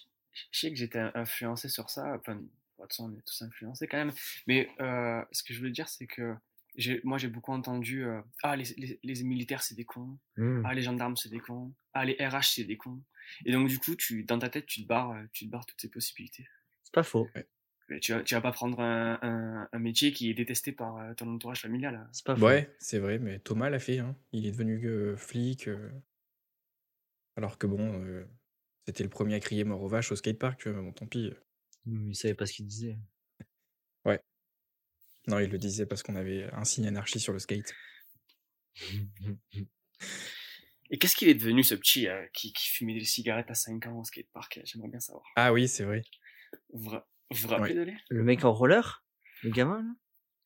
je sais que j'étais influencé sur ça. Enfin, de toute façon, on est tous influencés quand même. Mais euh, ce que je voulais dire, c'est que j'ai- moi, j'ai beaucoup entendu euh, Ah, les, les, les militaires, c'est des cons. Hmm. Ah, les gendarmes, c'est des cons. Ah, les RH, c'est des cons. Et donc, du coup, tu, dans ta tête, tu te barres, tu te barres toutes ces possibilités. C'est pas faux. Tu, vas, tu vas pas prendre un, un, un métier qui est détesté par euh, ton entourage familial. hein. C'est pas faux. Ouais, c'est vrai, mais Thomas l'a fait. hein. Il est devenu euh, flic. euh, Alors que bon, euh, c'était le premier à crier mort aux vaches au skatepark, tu vois, mais bon, tant pis. Il savait pas ce qu'il disait. Non, il le disait parce qu'on avait un signe anarchie sur le skate. Et qu'est-ce qu'il est devenu, ce petit euh, qui, qui fumait des cigarettes à 5 ans au skatepark J'aimerais bien savoir. Ah oui, c'est vrai. Vous vous rappelez de lui Le mec en roller Le gamin, là?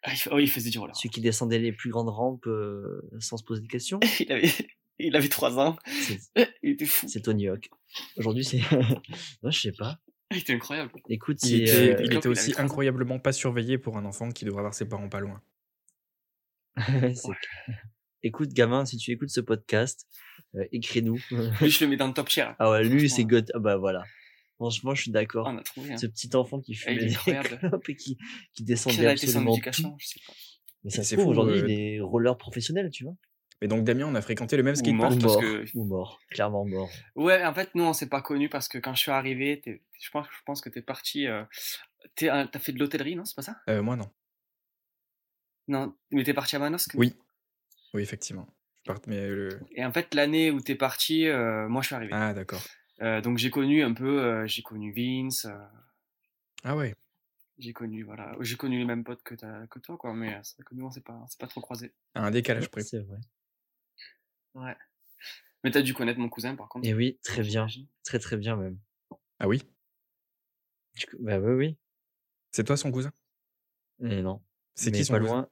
Ah, il, oh, il faisait du roller. Celui qui descendait les plus grandes rampes euh, sans se poser de questions? Il avait, il avait 3 ans. C'est- Il était fou. C'est Tony Hawk. Aujourd'hui, c'est. non, je sais pas. Il était incroyable. Écoute, Il était, euh, il était aussi incroyablement pas surveillé pour un enfant qui devrait avoir ses parents pas loin. Écoute, gamin, si tu écoutes ce podcast, euh, écris-nous. Lui, je le mets dans le top tier. ah ouais, lui, c'est. God. Ah bah voilà. Franchement, je suis d'accord. On a trouvé. Hein. Ce petit enfant qui fume il est des clopes et qui, qui été son absolument tout. éducation Je sais pas. Mais ça se c'est trouve, fou, aujourd'hui, euh, il est roller professionnel, tu vois. Mais donc Damien, on a fréquenté le même skatepark. Ou mort. parce mort. que- Ou mort. Clairement mort. Ouais, en fait, nous, on s'est pas connus parce que quand je suis arrivé, je pense, je pense que t'es parti. Euh, T'as fait de l'hôtellerie, non C'est pas ça? Euh, moi non. Non, mais t'es parti à Manosque? Oui. Oui, effectivement. Part- Mais le... Et en fait, l'année où t'es parti, euh, moi je suis arrivé. Ah, d'accord. Euh, donc j'ai connu un peu, euh, j'ai connu Vince, euh, Ah ouais. j'ai connu voilà, j'ai connu les mêmes potes que, toi quoi, mais euh, c'est que nous on s'est pas, on s'est pas trop croisés. Un décalage près. C'est vrai. Ouais. Mais t'as dû connaître mon cousin par contre. Et oui, très bien. Très très bien même. Ah oui? Tu Bah oui, oui. C'est toi son cousin? Et non. C'est Mais qui son pas cousin? loin.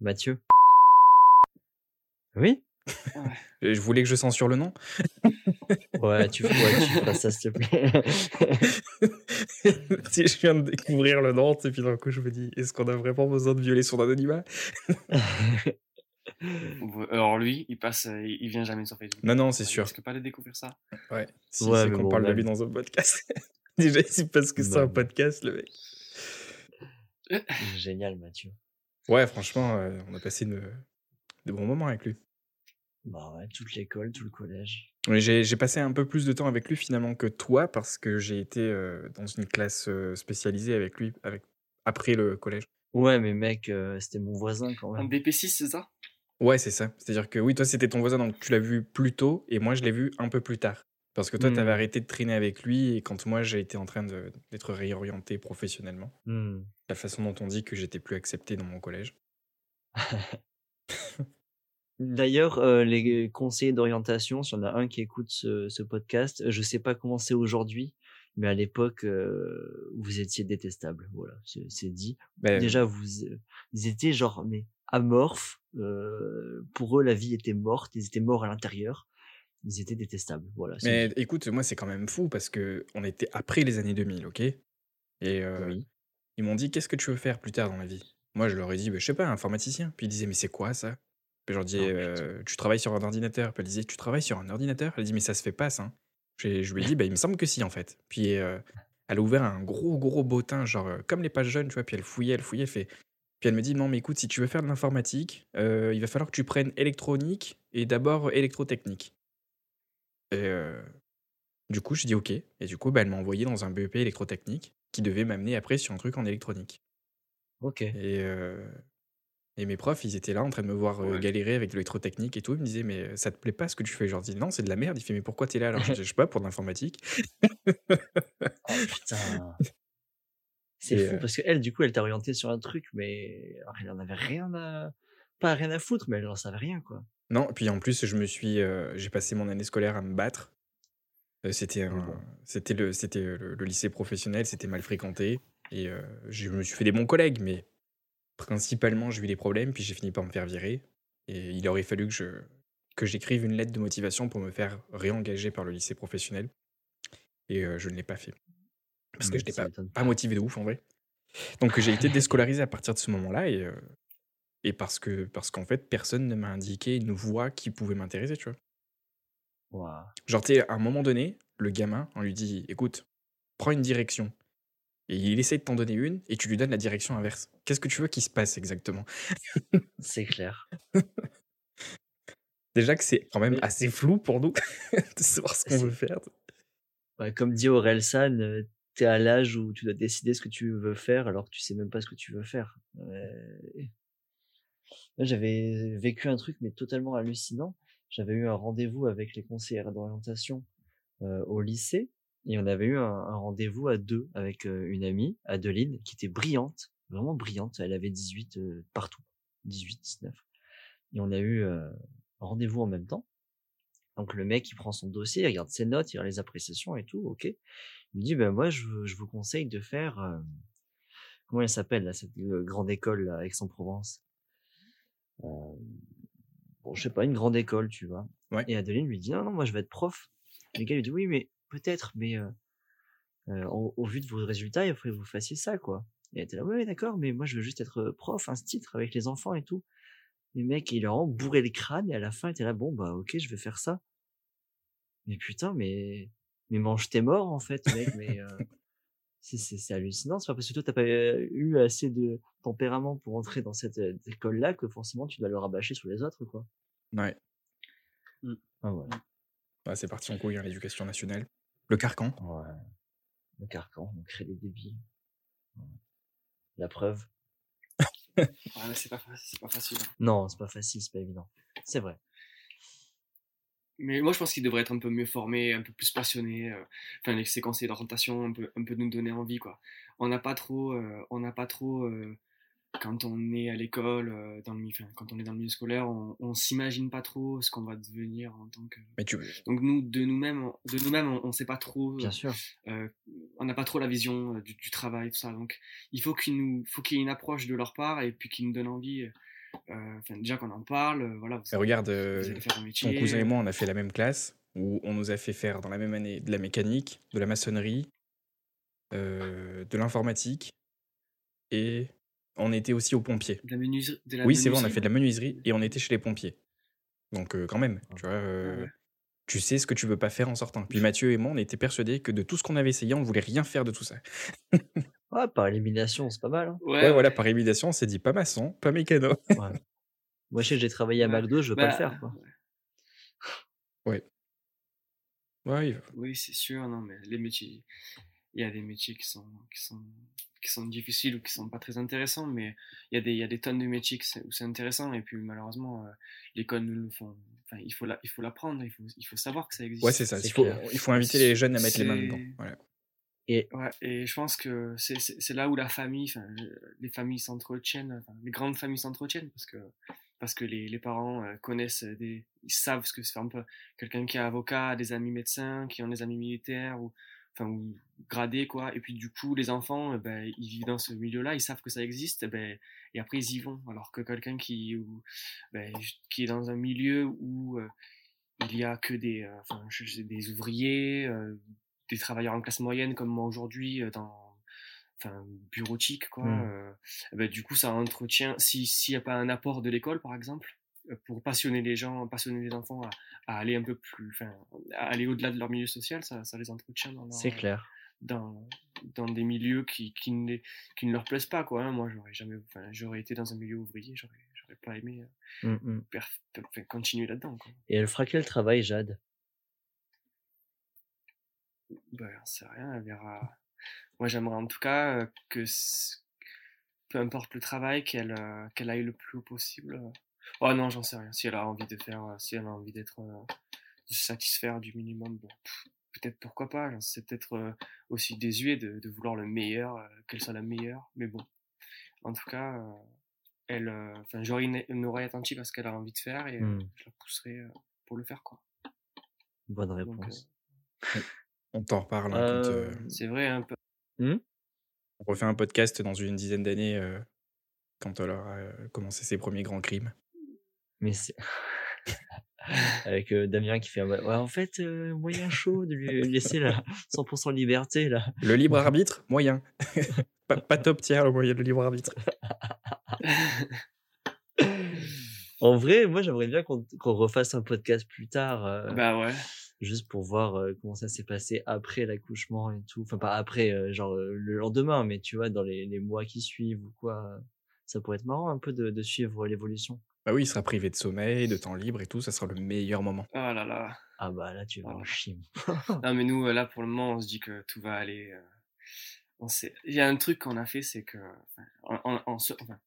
Mathieu. Oui? Je voulais que je censure le nom. Ouais, tu, ouais, tu feras ça, s'il te plaît. si je viens de découvrir le nom, et puis d'un coup je me dis, est-ce qu'on a vraiment besoin de violer son anonymat? Alors lui, il passe, il vient jamais sur Facebook. Non, non, c'est sûr. risque pas de découvrir ça. Ouais. Si Ouais, c'est qu'on bon, parle de même. lui dans un podcast. Déjà, c'est parce que c'est un podcast, le mec. Génial, Mathieu. Ouais, franchement, euh, on a passé de bons moments avec lui. Bah ouais, toute l'école, tout le collège. J'ai j'ai passé un peu plus de temps avec lui finalement que toi parce que j'ai été euh, dans une classe spécialisée avec lui avec, après le collège. Ouais, mais mec, euh, c'était mon voisin quand En même. DP6, c'est ça? Ouais, c'est ça. C'est-à-dire que oui, toi, c'était ton voisin, donc tu l'as vu plus tôt, et moi, je l'ai vu un peu plus tard. Parce que toi, tu avais Hmm. arrêté de traîner avec lui, et quand moi, j'ai été en train de- d'être réorienté professionnellement, Hmm. la façon dont on dit que j'étais plus accepté dans mon collège. D'ailleurs, euh, les conseillers d'orientation, s'il y en a un qui écoute ce, ce podcast, je sais pas comment c'est aujourd'hui, mais à l'époque, euh, vous étiez détestable. Voilà, c'est dit. Ben, Déjà, vous, euh, ils étaient genre mais amorphes. euh, pour eux, la vie était morte. Ils étaient morts à l'intérieur. Ils étaient détestables. Voilà. mais dit. écoute, moi, c'est quand même fou parce que on était après les années 2000, ok? Et euh, Oui. ils m'ont dit, qu'est-ce que tu veux faire plus tard dans la vie? Moi, je leur ai dit, bah, je sais pas, informaticien. Puis ils disaient, mais c'est quoi ça? Puis je leur disais, Oh, putain. euh, tu travailles sur un ordinateur. Puis elle disait, tu travailles sur un ordinateur? Elle dit, mais ça se fait pas, ça. J'ai- Je lui ai dit, bah, il me semble que si, en fait. Puis euh, elle a ouvert un gros, gros bottin, genre euh, comme les pages jeunes, tu vois. Puis elle fouillait, elle fouillait, elle fait. Puis elle me dit, non, mais écoute, si tu veux faire de l'informatique, euh, il va falloir que tu prennes électronique et d'abord électrotechnique. Et du coup, je dis OK. Et du coup, bah, elle m'a envoyé dans un BEP électrotechnique qui devait m'amener après sur un truc en électronique. Ok. Et, euh, et mes profs, ils étaient là en train de me voir euh, Ouais. galérer avec l'électrotechnique et tout. Ils me disaient, mais ça te plaît pas ce que tu fais? Je leur dis, non, c'est de la merde. Il fait, mais pourquoi t'es là alors? Je dis, je sais pas, pour de l'informatique. Oh putain. C'est fou euh, parce que elle, du coup, elle t'a orienté sur un truc, mais alors, elle en avait rien à, pas rien à foutre, mais elle en savait rien quoi. Non, puis en plus, je me suis, euh, j'ai passé mon année scolaire à me battre. Euh, c'était bon. c'était le, le, le lycée professionnel, c'était mal fréquenté. Et euh, je me suis fait des bons collègues, mais principalement, j'ai eu des problèmes, puis j'ai fini par me faire virer. Et il aurait fallu que je que j'écrive une lettre de motivation pour me faire réengager par le lycée professionnel. Et euh, je ne l'ai pas fait. Parce que Mais je n'étais pas, motivé de ouf en vrai. Donc j'ai été déscolarisé à partir de ce moment-là et, euh, et parce que parce qu'en fait personne ne m'a indiqué une voie qui pouvait m'intéresser, tu vois. Genre, tu à un moment donné, le gamin, on lui dit écoute, prends une direction. Et il essaie de t'en donner une et tu lui donnes la direction inverse. Qu'est-ce que tu veux qu'il se passe exactement? C'est clair. Déjà que c'est quand même Mais- assez flou pour nous de savoir ce qu'on veut faire. Ouais, comme dit Aurel San, euh, t'es à l'âge où tu dois décider ce que tu veux faire alors que tu sais même pas ce que tu veux faire. J'avais vécu un truc mais totalement hallucinant. J'avais eu un rendez-vous avec les conseillères d'orientation euh, au lycée et on avait eu un, un rendez-vous à deux avec une amie, Adeline, qui était brillante, vraiment brillante. Elle avait 18 euh, partout, 18, 19. Et on a eu euh, un rendez-vous en même temps. Donc le mec, il prend son dossier, il regarde ses notes, il regarde les appréciations et tout, ok. Il me dit, ben moi, je, vous- je vous conseille de faire, euh, comment elle s'appelle, là, cette euh, grande école là, à Aix-en-Provence? Euh, bon, je sais pas, une grande école, tu vois. Ouais. Et Adeline lui dit, non, non, moi, je vais être prof. Le gars lui dit, oui, mais peut-être, mais euh, euh, au, au vu de vos résultats, il faudrait que vous fassiez ça, quoi. Et elle était là, oui, d'accord, mais moi, je veux juste être prof, un titre avec les enfants et tout. Les mecs, il leur a bourré le crâne et à la fin, il était là, bon, bah, ok, je vais faire ça. Mais putain, mais, mais mange tes morts, en fait, mec, mais, euh, c'est, hallucinant. C'est pas parce que toi, t'as pas eu assez de tempérament pour entrer dans cette école-là que forcément tu dois le rabâcher sur les autres, quoi. Ouais. Ah, voilà. Ouais, c'est parti en couille, hein, l'éducation nationale. Le carcan. Ouais. Le carcan, on crée des débits. Ouais. La preuve. Ouais, c'est pas, pas facile. hein. Non, c'est pas facile, c'est pas évident. C'est vrai. mais moi, je pense qu'il devrait être un peu mieux formé, un peu plus passionné. euh, Enfin, les conseils d'orientation, un peu, un peu nous donner envie, quoi. On n'a pas trop, euh, on n'a pas trop, euh, quand on est à l'école, euh, dans le, enfin, quand on est dans le milieu scolaire, on, on s'imagine pas trop ce qu'on va devenir en tant que. Mais tu Donc nous, de nous-mêmes, on- de nous-mêmes, on, on sait pas trop. Bien sûr. euh, on n'a pas trop la vision euh, du, du travail, tout ça. Donc, il faut qu'il nous, faut qu'il y ait une approche de leur part et puis qu'ils nous donnent envie. euh, déjà qu'on en parle, euh, voilà. Vous, regarde, euh, vous allez faire un ton métier. cousin et moi, on a fait la même classe où on nous a fait faire dans la même année de la mécanique, de la maçonnerie, euh, de l'informatique et on était aussi aux pompiers. De la menuiserie. De la Oui, c'est vrai, on a fait de la menuiserie et on était chez les pompiers. Donc euh, quand même, tu vois, euh, Ah ouais. tu sais ce que tu veux pas faire en sortant. Puis Mathieu et moi, on était persuadés que de tout ce qu'on avait essayé, on voulait rien faire de tout ça. Ouais, par élimination, c'est pas mal. hein. Ouais, Ouais, voilà, par élimination, on s'est dit pas maçon, pas mécano. Ouais. Moi, je sais que j'ai travaillé à Ouais. McDo, je veux pas le Bah, faire. Quoi. Ouais, il- Oui, c'est sûr, non, mais les métiers, il y a des métiers qui sont, qui sont, qui sont difficiles ou qui sont pas très intéressants, mais il y a des, il y a des tonnes de métiers où c'est intéressant, et puis malheureusement, euh, l'école nous le font, enfin, il faut la, il faut l'apprendre, il faut, il faut savoir que ça existe. ouais, c'est ça. Il faut, il faut inviter les jeunes à mettre les mains dedans. Voilà. Et Ouais, et je pense que c'est là où la famille, les familles s'entretiennent, enfin, les grandes familles s'entretiennent parce que, parce que les, les parents euh, connaissent des, ils savent ce que c'est un peu quelqu'un qui est avocat, des amis médecins, qui ont des amis militaires ou, enfin, ou gradés, quoi. Et puis, du coup, les enfants, euh, ben, ils vivent dans ce milieu-là, ils savent que ça existe, ben, et après, ils y vont. Alors que quelqu'un qui, ou, ben, qui est dans un milieu où euh, il y a que des, euh, enfin, je- des ouvriers, euh, des travailleurs en classe moyenne comme moi aujourd'hui dans enfin bureautique quoi Mm. euh, eh ben, du coup ça entretient si s'il n'y a pas un apport de l'école par exemple pour passionner les gens passionner les enfants à, à aller un peu plus enfin à aller au-delà de leur milieu social ça, ça les entretient dans leur, c'est clair. dans dans des milieux qui qui ne les- qui ne leur plaisent pas quoi hein. moi j'aurais jamais enfin j'aurais été dans un milieu ouvrier j'aurais j'aurais pas aimé euh, Mm, mm. perf- enfin, continuer là-dedans Et elle fera quel travail, Jade? Ben, sais rien, elle verra. Moi, j'aimerais en tout cas euh, que, peu importe le travail, qu'elle euh, qu'elle aille le plus haut possible. Oh non, j'en sais rien. Si elle a envie de faire, euh, si elle a envie d'être, euh, de se satisfaire du minimum, bon, peut-être pourquoi pas. hein. C'est peut-être euh, aussi désuet de, de vouloir le meilleur, qu'elle soit la meilleure. Mais bon, en tout cas, elle, enfin, j'aurai une, une oreille attentive à ce qu'elle a envie de faire et euh, Mm. je la pousserai pour le faire, quoi. Bonne Donc, réponse. On t'en reparle hein, quand Euh, euh, c'est vrai, un peu. hmm on refait un podcast dans une dizaine d'années euh, quand elle aura commencé ses premiers grands crimes. Mais c'est. Avec euh, Damien qui fait un- ouais, en fait euh, moyen chaud de lui laisser la 100% liberté là. Le libre arbitre, moyen. pas, pas top tiers, le moyen le libre arbitre. En vrai, moi j'aimerais bien qu'on refasse un podcast plus tard, euh, bah ouais. juste pour voir euh, comment ça s'est passé après l'accouchement et tout. Enfin pas après, euh, genre euh, le lendemain, mais tu vois dans les, les mois qui suivent ou quoi. Ça pourrait être marrant un peu de, de suivre l'évolution. Bah oui, il sera privé de sommeil, de temps libre et tout, ça sera le meilleur moment. Oh là là. Ah bah là tu vas en Voilà. chier. Non, mais nous, euh, là, pour le moment, on se dit que tout va aller. euh, on sait... Il y a un truc qu'on a fait, c'est que. enfin, on, on- on se- enfin,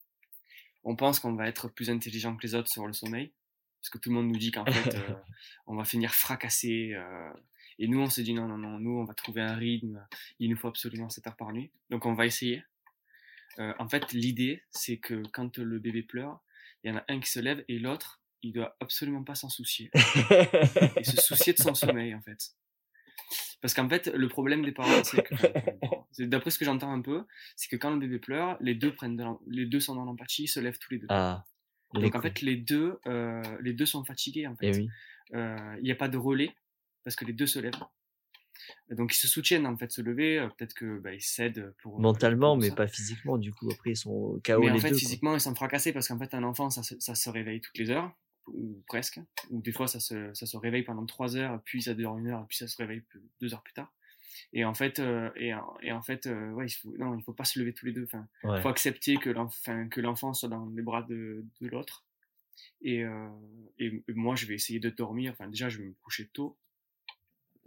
on pense qu'on va être plus intelligent que les autres sur le sommeil. Parce que tout le monde nous dit qu'en fait, euh, on va finir fracassé. euh, et nous, on s'est dit non, non, non, nous, on va trouver un rythme. Il nous faut absolument 7 heures par nuit. Donc, on va essayer. Euh, en fait, l'idée, c'est que quand le bébé pleure, il y en a un qui se lève et l'autre, il doit absolument pas s'en soucier et se soucier de son sommeil en fait. Parce qu'en fait, le problème des parents, c'est que, d'après ce que j'entends un peu, c'est que quand le bébé pleure, les deux prennent, de les deux sont dans l'empathie, ils se lèvent tous les deux. ah. Donc en fait, les deux, euh, les deux sont fatigués en Eh fait. oui. Euh, Il n'y a pas de relais parce que les deux se lèvent. Donc ils se soutiennent en fait, se lever. euh, Peut-être que bah, ils cèdent pour Mentalement, pour mais pas physiquement. Du coup, après ils sont KO Mais en les fait, deux. quoi. physiquement, ils sont fracassés parce qu'en fait, un enfant, ça se, ça se réveille toutes les heures, ou presque. Ou des fois, ça se, ça se réveille pendant trois heures, puis ça dure une heure, puis ça se réveille deux heures plus tard. Et en fait, euh, et, en- et en fait, euh, ouais, il faut, non, il faut pas se lever tous les deux. Enfin, Ouais. faut accepter que l'enfant, que l'enfant soit dans les bras de, de l'autre. Et, euh, et, et moi, je vais essayer de dormir. Enfin, déjà, je vais me coucher tôt,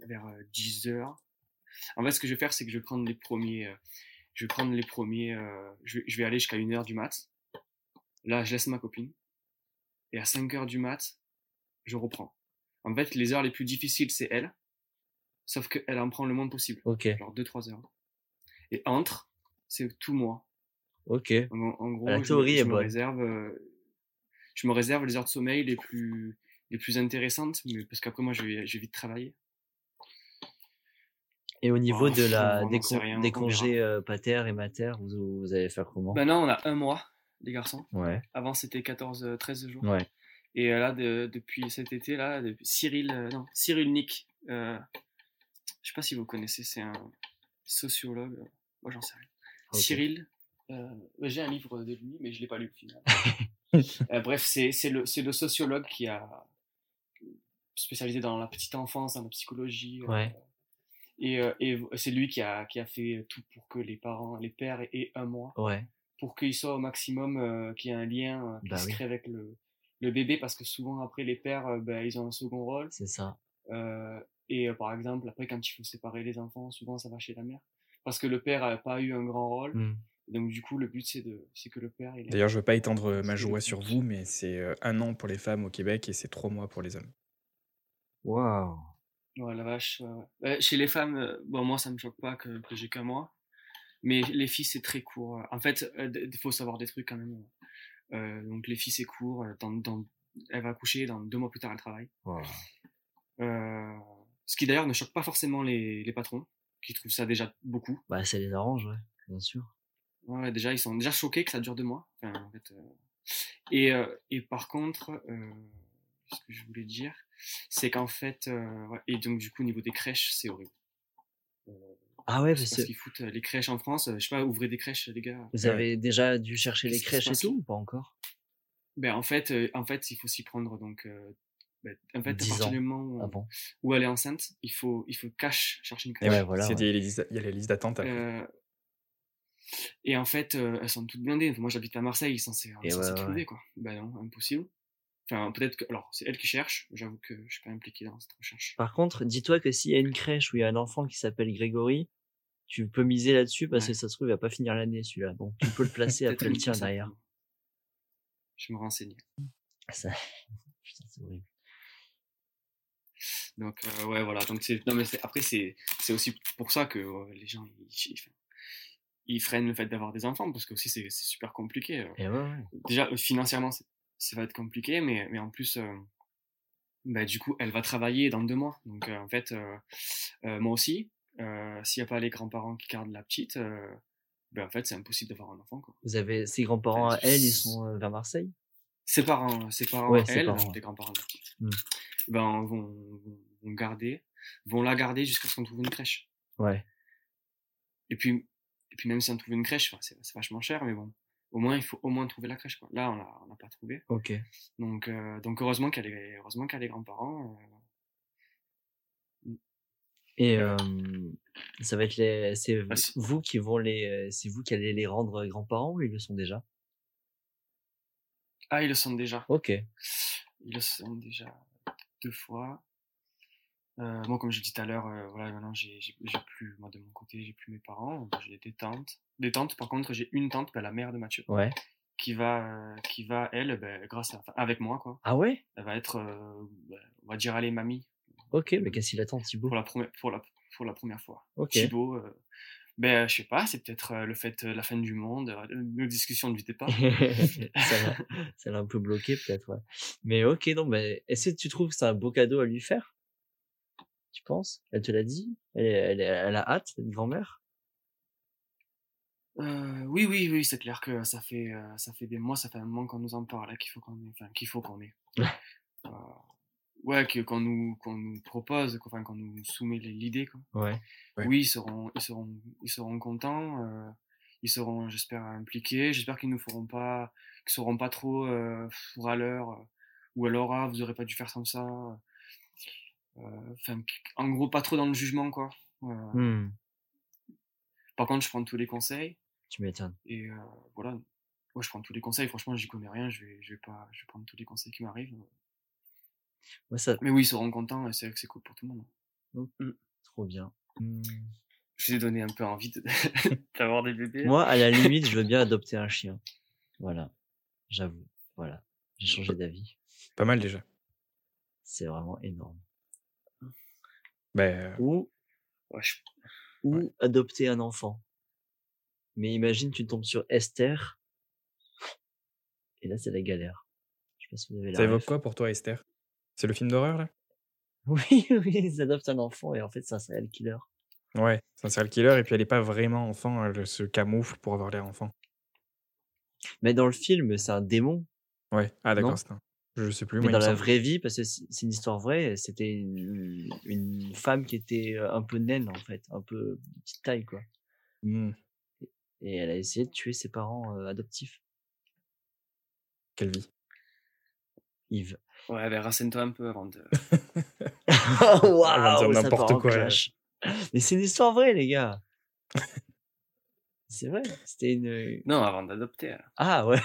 vers euh, 10 heures. En fait, ce que je vais faire, c'est que je vais prendre les premiers, je vais prendre les premiers, je, vais, je vais aller jusqu'à 1 heure du mat. Là, je laisse ma copine. Et à 5 heures du mat, je reprends. En fait, les heures les plus difficiles, c'est elle. Sauf qu'elle en prend le moins possible. Ok, Genre 2-3 heures. Et entre, c'est tout moi. ok. En, en gros, La je, me- théorie je est me bonne. réserve, euh, je me réserve les heures de sommeil les plus, les plus intéressantes, mais parce qu'après moi, je vais, je vais vite travailler. Et au niveau Oh, de la, des, con- rien, congés euh, pater et mater, vous, vous allez faire comment? Maintenant, on a un mois, les garçons. Ouais, Avant, c'était 14, euh, 13 jours. ouais. Et euh, là, de- depuis cet été, là, Cyril, euh, non, Cyril Nick, euh, je sais pas si vous connaissez, c'est un sociologue. euh, moi, j'en sais rien. Ok. Cyril, euh, j'ai un livre de lui, mais je l'ai pas lu au final. Euh, bref, c'est le, le sociologue qui a spécialisé dans la petite enfance, dans la psychologie. euh, Ouais. Et euh, et c'est lui qui a, qui a fait tout pour que les parents, les pères aient un mois, Ouais, pour qu'ils soient au maximum, euh, qu'il y ait un lien euh, qui Bah se oui. crée avec le, le bébé, parce que souvent après les pères, euh, ben, ils ont un second rôle. c'est ça. Euh, et euh, par exemple, après, quand il faut séparer les enfants, souvent ça va chez la mère. Parce que le père n'a pas eu un grand rôle. Hmm. Donc, du coup, le but, c'est de, c'est que le père. Il D'ailleurs, je veux pas étendre ma joie sur but. vous, mais c'est un an pour les femmes au Québec et c'est trois mois pour les hommes. Waouh. Ouais, la vache. ouais, ouais. Ouais, chez les femmes, euh, bon, moi, ça me choque pas que, que j'ai qu'un mois. Mais les filles, c'est très court. En fait, il faut savoir des trucs quand même. Euh, donc, les filles, c'est court. euh, Dans, dans, elle va accoucher, dans deux mois plus tard, elle travaille. Euh, ce qui d'ailleurs ne choque pas forcément les, les patrons, qui trouvent ça déjà beaucoup. Bah, ça les arrange, ouais, bien sûr. Ouais, déjà, ils sont déjà choqués que ça dure deux mois. Enfin, en fait, euh, et, euh, et par contre, euh, ce que je voulais dire, c'est qu'en fait, euh, et donc du coup, au niveau des crèches, c'est horrible. Euh, Ah ouais, je sais parce qu'ils foutent euh, les crèches en France. Je sais pas, ouvrez des crèches, les gars. vous avez déjà dû chercher les crèches et tout ou pas encore? Ben, en fait, euh, en fait, il faut s'y prendre. Donc, euh, ben, en fait, à 10 partir du moment où, elle est enceinte, il faut, il faut cash chercher une Et crèche. Ouais, voilà, c'est ouais. des- il y a les listes d'attente et en fait, euh, elles sont toutes blindées. Moi, j'habite à Marseille, ils sont censés, ouais, quoi. Ben non, impossible. Enfin, peut-être que. Alors, c'est elle qui cherche. J'avoue que je suis pas impliqué dans cette recherche. Par contre, dis-toi que s'il y a une crèche où il y a un enfant qui s'appelle Grégory, tu peux miser là-dessus parce que ça se trouve, il va pas finir l'année celui-là. Donc tu peux le placer après le tien derrière. Je me renseigne. Ça... Putain, c'est horrible. Donc, euh, ouais, voilà. Donc, c'est. Non, mais c'est- après, c'est c'est aussi pour ça que euh, les gens. Ils, ils- ils freinent le fait d'avoir des enfants parce que aussi c'est c'est super compliqué. euh. Et ouais, ouais. déjà euh, financièrement c'est- ça va être compliqué mais, mais en plus euh, bah, du coup elle va travailler dans deux mois donc euh, en fait euh, moi aussi s'il n'y a pas les grands-parents qui gardent la petite ben, en fait c'est impossible d'avoir un enfant quoi. Vous avez ses grands-parents à elle, ils sont vers Marseille? Ses parents ses parents Ouais, elle parents, des grands-parents de la petite, Hmm. ben, vont, vont, garder vont la garder jusqu'à ce qu'on trouve une crèche Ouais. et puis et puis même si on trouve une crèche enfin, c'est vachement cher mais bon au moins il faut au moins trouver la crèche quoi. là on l'a on l'a pas trouvé Ok. Donc, euh, donc heureusement qu'elle est, heureusement qu'elle est grands-parents. euh, Et euh, ça va être les, c'est c'est- vous qui vont les, c'est vous qui allez les rendre grands-parents ou ils le sont déjà? Ah, ils le sont déjà. Ok. Ils le sont déjà deux fois. Euh, moi, comme je dit tout à l'heure, euh, voilà, maintenant j'ai plus, moi de mon côté, j'ai plus mes parents, j'ai des tantes. Des tantes, par contre, j'ai une tante, ben, la mère de Mathieu, Ouais. qui va, euh, qui va elle, ben, grâce à, avec moi, quoi. Ah ouais? Elle va être, euh, ben, on va dire, allez, mamie, Ok, mais qu'est-ce qu'il attend Thibaut? Pour la première, pour la, pour la première fois. Ok. Thibaut, euh, ben, je sais pas, c'est peut-être euh, le fait de la fin du monde, euh, nos discussions ne vitaient pas. ça l'a ça l'a un peu bloqué peut-être, ouais. Mais ok, donc, ben, est-ce que tu trouves que c'est un beau cadeau à lui faire? Tu penses? Elle te l'a dit? Elle, elle, elle a hâte, cette grand-mère? Euh, oui, oui, oui, c'est clair que ça fait, euh, ça fait des mois, ça fait un moment qu'on nous en parle, hein, qu'il faut qu'on ait, enfin, qu'il faut qu'on ait. Euh, ouais, qu'on nous, qu'on nous propose, qu'on, enfin, qu'on nous soumet l'idée, quoi. Ouais. Ouais. Oui, ils seront, ils seront, ils seront contents, euh, ils seront, j'espère, impliqués, j'espère qu'ils nous feront pas, qu'ils seront pas trop, euh, râleurs, euh, ou alors, ah, vous aurez pas dû faire comme ça, enfin, en gros, pas trop dans le jugement, quoi. Euh, Hmm, Par contre, je prends tous les conseils, tu m'étonnes. et euh, voilà. Moi, je prends tous les conseils. Franchement, j'y connais rien. Je vais, je vais pas, je vais prendre tous les conseils qui m'arrivent. Ouais, ça, Mais oui, ils seront contents et c'est vrai que c'est cool pour tout le monde. trop bien. Hmm. Je ai donné un peu envie de- d'avoir des bébés. Moi, à la limite, je veux bien adopter un chien. Voilà. J'avoue. Voilà. J'ai changé d'avis. Pas mal déjà. C'est vraiment énorme. Ben, Ou, Ouais, je- ou adopter un enfant. Mais imagine, tu tombes sur Esther. Et là, c'est la galère. Je sais pas si vous avez la ça évoque quoi pour toi, Esther? C'est le film d'horreur, là? Oui, oui, ils adoptent un enfant et en fait, c'est un serial killer. Ouais, c'est un serial killer, et puis elle est pas vraiment enfant, elle se camoufle pour avoir l'air enfant. Mais dans le film, c'est un démon. Ouais, ah d'accord, c'est un... Je sais plus, Mais moi, dans la semble. vraie vie, parce que c'est une histoire vraie, c'était une, une femme qui était euh, un peu naine, en fait, un peu petite taille, quoi. Hmm, Et elle a essayé de tuer ses parents euh, adoptifs. quelle vie. Yves. ouais, ben, renseigne-toi un peu avant de. Waouh, ça n'importe quoi. Mais c'est une histoire vraie, les gars. C'est vrai. C'était une. Non, avant d'adopter. euh, Ah ouais.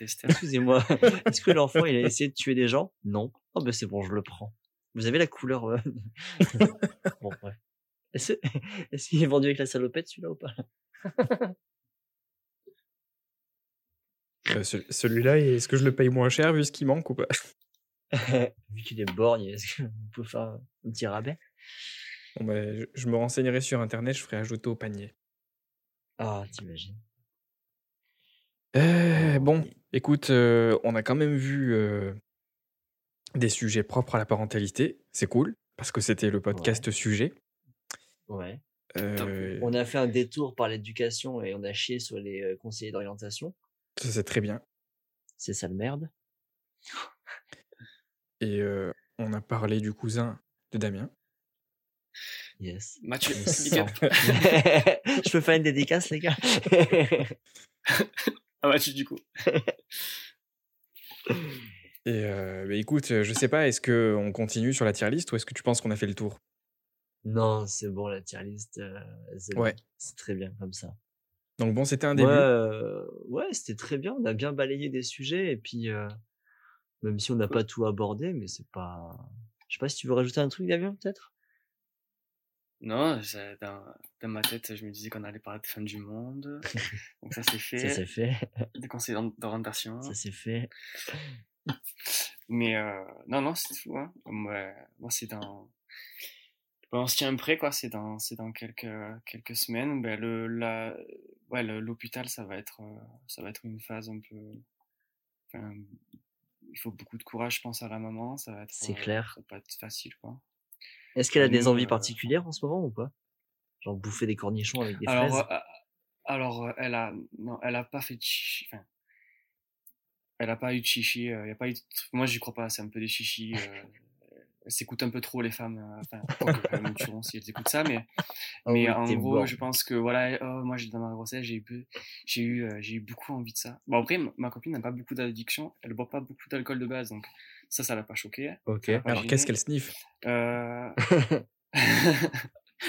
Excusez-moi. Est-ce que l'enfant il a essayé de tuer des gens? Non. Oh ben c'est bon, je le prends. Vous avez la couleur. euh, bon bref. Est-ce qu'il est vendu avec la salopette celui-là ou pas? Euh, ce- Celui-là, est-ce que je le paye moins cher vu ce qui manque ou pas? Vu qu'il est borgne, est-ce qu'on peut faire un petit rabais? Bon, ben, je, je me renseignerai sur internet, je ferai ajouter au panier. Ah, t'imagines. Euh, bon, écoute, euh, on a quand même vu euh, des sujets propres à la parentalité. C'est cool, parce que c'était le podcast sujet. Ouais. On a fait un détour par l'éducation et on a chié sur les conseillers d'orientation. ça, c'est très bien. C'est ça le merde. Et on a parlé du cousin de Damien. Yes. Mathieu, big up. Je peux faire une dédicace, les gars? Ah, Mathieu, du coup. Et euh, bah, écoute, euh, je sais pas, est-ce que on continue sur la tier list ou est-ce que tu penses qu'on a fait le tour? Non, c'est bon, la tier list, euh, c'est Ouais. bon. c'est très bien comme ça. Donc bon, c'était un Ouais, début. euh, ouais c'était très bien. On a bien balayé des sujets et puis, euh, même si on n'a pas tout abordé, mais c'est pas. Je sais pas si tu veux rajouter un truc, Damien, peut-être? Non, ça- dans, dans ma tête, je me disais qu'on allait parler de fin du monde. Donc ça c'est fait. Ça c'est fait. Des conseils d'or- d'orientation. Ça c'est fait. Mais euh, non, non, c'est tout. Hein. Moi, moi c'est dans. On se tient prêt, quoi. C'est dans, c'est dans quelques, quelques semaines. Ben, le, la, ouais, l'hôpital, ça va être, euh, ça va être une phase un peu. Enfin, il faut beaucoup de courage, je pense, à la maman. Ça va être. C'est euh, clair. Ça va pas être facile, quoi. Est-ce qu'elle a des envies euh, particulières en ce moment ou pas? Genre bouffer des cornichons avec des Alors, fraises? euh, alors elle a, non, elle a pas fait de chichi. Enfin, elle a pas eu de chichi. euh, y a pas eu de- Moi, j'y crois pas. C'est un peu des chichis. euh, elles s'écoutent un peu trop les femmes. Enfin, elles tueront si elles écoutent ça, mais Ah mais oui, en gros, je pense que voilà, oh, moi j'ai- dans ma grossesse, j'ai eu, j'ai eu, j'ai eu beaucoup envie de ça. Bon après, ma copine n'a pas beaucoup d'addiction, elle boit pas beaucoup d'alcool de base, donc ça, ça l'a pas choqué. Ok. Pas Alors qu'est-ce qu'elle sniffe? Euh...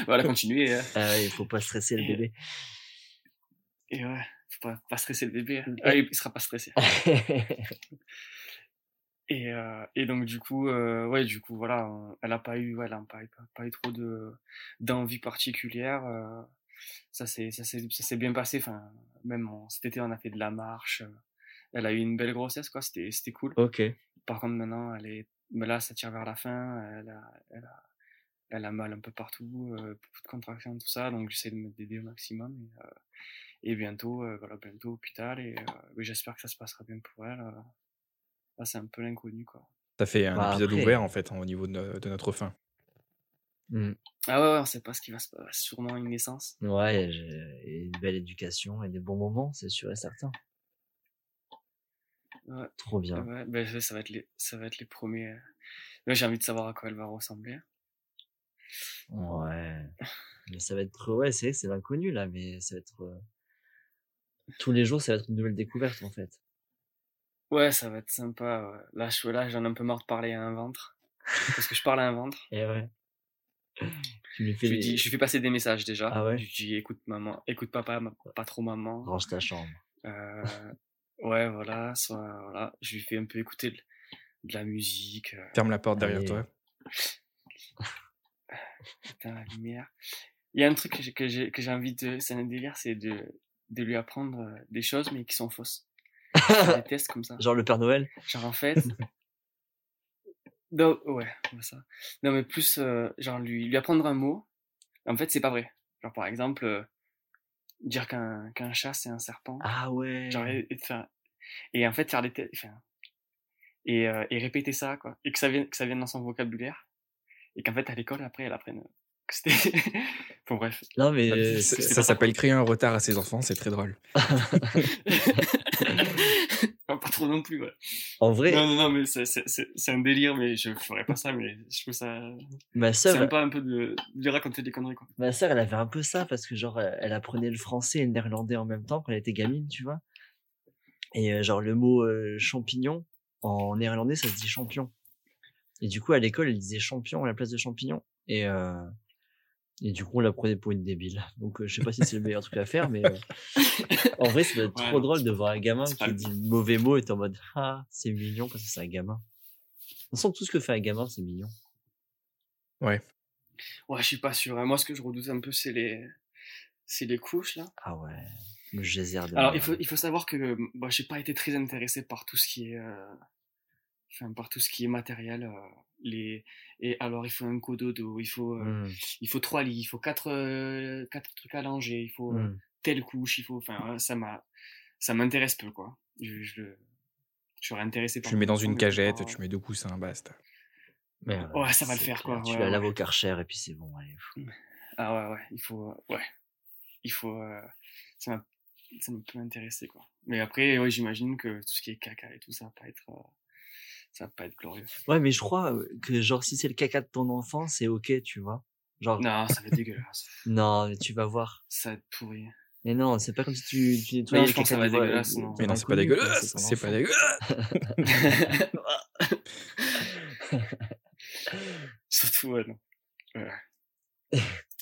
voilà, continuez. euh. Ah il faut pas stresser le bébé. Et ouais, faut pas, pas stresser le bébé. hein. Ah, il sera pas stressé. Et, euh, et donc du coup, euh, ouais, du coup, voilà, elle a pas eu, ouais, elle a pas, pas, pas eu trop de d'envie particulière. euh, ça s'est, ça s'est, bien passé. Enfin, même cet été, on a fait de la marche. euh, Elle a eu une belle grossesse, quoi. C'était, c'était cool. ok. Par contre, maintenant, elle est, mais là, ça tire vers la fin. Elle a, elle a, elle a mal un peu partout, euh, beaucoup de contractions, tout ça. Donc j'essaie de me d'aider au maximum. Et, euh, et bientôt, euh, voilà, bientôt hôpital. Et euh, j'espère que ça se passera bien pour elle. euh. Là, c'est un peu l'inconnu, quoi. Ça fait un Bah, épisode après- ouvert en fait hein, au niveau de, no- de notre fin. Hmm. Ah ouais, ouais, on sait pas ce qui va se passer. Sûrement une naissance. Ouais, et une belle éducation et des bons moments, c'est sûr et certain. Ouais. Trop bien. Ouais, ben, ça va être les, ça va être les premiers. euh. J'ai envie de savoir à quoi elle va ressembler. Ouais. Mais ça va être, ouais, c'est, c'est l'inconnu là, mais ça va être, euh, tous les jours, ça va être une nouvelle découverte en fait. Ouais, ça va être sympa. ouais. Là, je, là, j'en ai un peu marre de parler à un ventre. Parce que je parle à un ventre. Et ouais. Tu lui fais Je lui, des... dis, je lui fais passer des messages déjà. Ah ouais? Je lui dis écoute maman, écoute papa, ma- pas trop maman. range ta chambre. Euh, ouais, voilà, soit, voilà. Je lui fais un peu écouter de, de la musique. euh, Ferme la porte derrière toi. putain, la lumière. Il y a un truc que j'ai, que envie de, c'est un délire, c'est de, de lui apprendre euh, des choses mais qui sont fausses. Des tests comme ça. Genre le Père Noël? Genre en fait, Non, ouais, ça. Non, mais plus, euh, genre, lui, lui apprendre un mot. En fait, c'est pas vrai. Genre, par exemple, euh, dire qu'un qu'un chat, c'est un serpent. Ah ouais. Genre, et, et et en fait, faire des et, euh, et répéter ça, quoi. Et que ça vienne, que ça vienne dans son vocabulaire. Et qu'en fait, à l'école, après, elle apprenne que c'était. bon, bref. Non, mais Ça, euh, ça- c'est- s'appelle créer un retard à ses enfants, c'est très drôle. Pas trop non plus, ouais. en vrai, Non, non, non, mais c'est- c'est c'est- c'est un délire, mais je ferais pas ça, mais je trouve ça ma sœur, sympa un peu de, lui raconter des conneries, quoi. ma sœur, elle avait un peu ça parce que genre, elle apprenait le français et le néerlandais en même temps quand elle était gamine, tu vois. Et euh, genre, le mot euh, champignon, en néerlandais, ça se dit champion. Et du coup, à l'école, elle disait champion à la place de champignon. Et, euh, et du coup, on la prenait pour une débile. Donc, euh, je sais pas si c'est le meilleur truc à faire, mais euh, en vrai, ça doit être Ouais, trop non, drôle de voir un gamin c'est qui dit le mauvais mot et t'es en mode Ah, c'est mignon parce que c'est un gamin. Toute façon, tout ce que fait un gamin, c'est mignon. Ouais, je suis pas sûr. hein. Moi, ce que je redoute un peu, c'est les, c'est les couches, là. Ah ouais, le geyser de Alors, il merde. faut, il faut savoir que moi, j'ai pas été très intéressé par tout ce qui est, euh, enfin, par tout ce qui est matériel. euh, les, et alors, il faut un cododo, il faut, euh, Hmm, il faut trois lits, il faut quatre, euh, quatre trucs à langer, il faut hmm. telle couche, il faut, enfin, ça m'a, ça m'intéresse peu, quoi. Je, je, je serais intéressé par Tu le mets dans une cagette, pas- tu mets deux coussins, basta. Mais, euh, Ouais, ça va le faire, clair. quoi, Tu ouais, la ouais. laves au karcher et puis c'est bon. allez, fou. Ah ouais, ouais, il faut, ouais, il faut, euh, ça m'a, ça me peut intéresser, quoi. Mais après, ouais, j'imagine que tout ce qui est caca et tout ça va pas être, euh, ça va pas être glorieux. Ouais, mais je crois euh, que genre si c'est le caca de ton enfant, c'est ok, tu vois. Genre, non, Non, ça va être dégueulasse. mais tu vas voir. Ça va être pourri. Mais non, c'est pas comme si tu, tu nettoyais Non, le caca ça va être dégueulasse, non. Mais non, c'est pas dégueulasse, c'est pas dégueulasse. Surtout, ouais, non. Ouais.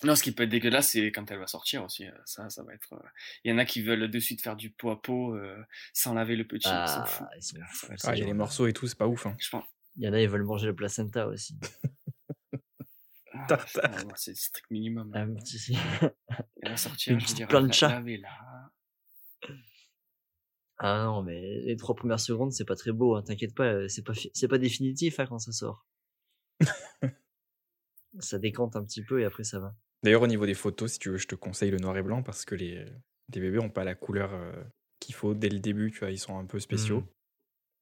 Non, ce qui peut être dégueulasse, c'est quand elle va sortir aussi. euh, Ça, ça va être. euh, Il y en a qui veulent de suite faire du pot à pot euh, sans laver le petit. ils sont fous. Ah, ils sont fous. Ah, il y a les morceaux et tout, c'est pas ouf. Hein. Je pense. Il y en a, ils veulent manger le placenta aussi. Ah, c'est le strict minimum. Un petit- Elle va sortir, Une je dire, plancha. la- laver là. Ah non, mais les trois premières secondes, c'est pas très beau, hein, t'inquiète pas, euh, c'est pas, fi- c'est pas définitif hein, quand ça sort. ça décante un petit peu et après ça va. D'ailleurs, au niveau des photos, si tu veux, je te conseille le noir et blanc parce que les, les bébés ont pas la couleur euh, qu'il faut dès le début, tu vois, ils sont un peu spéciaux.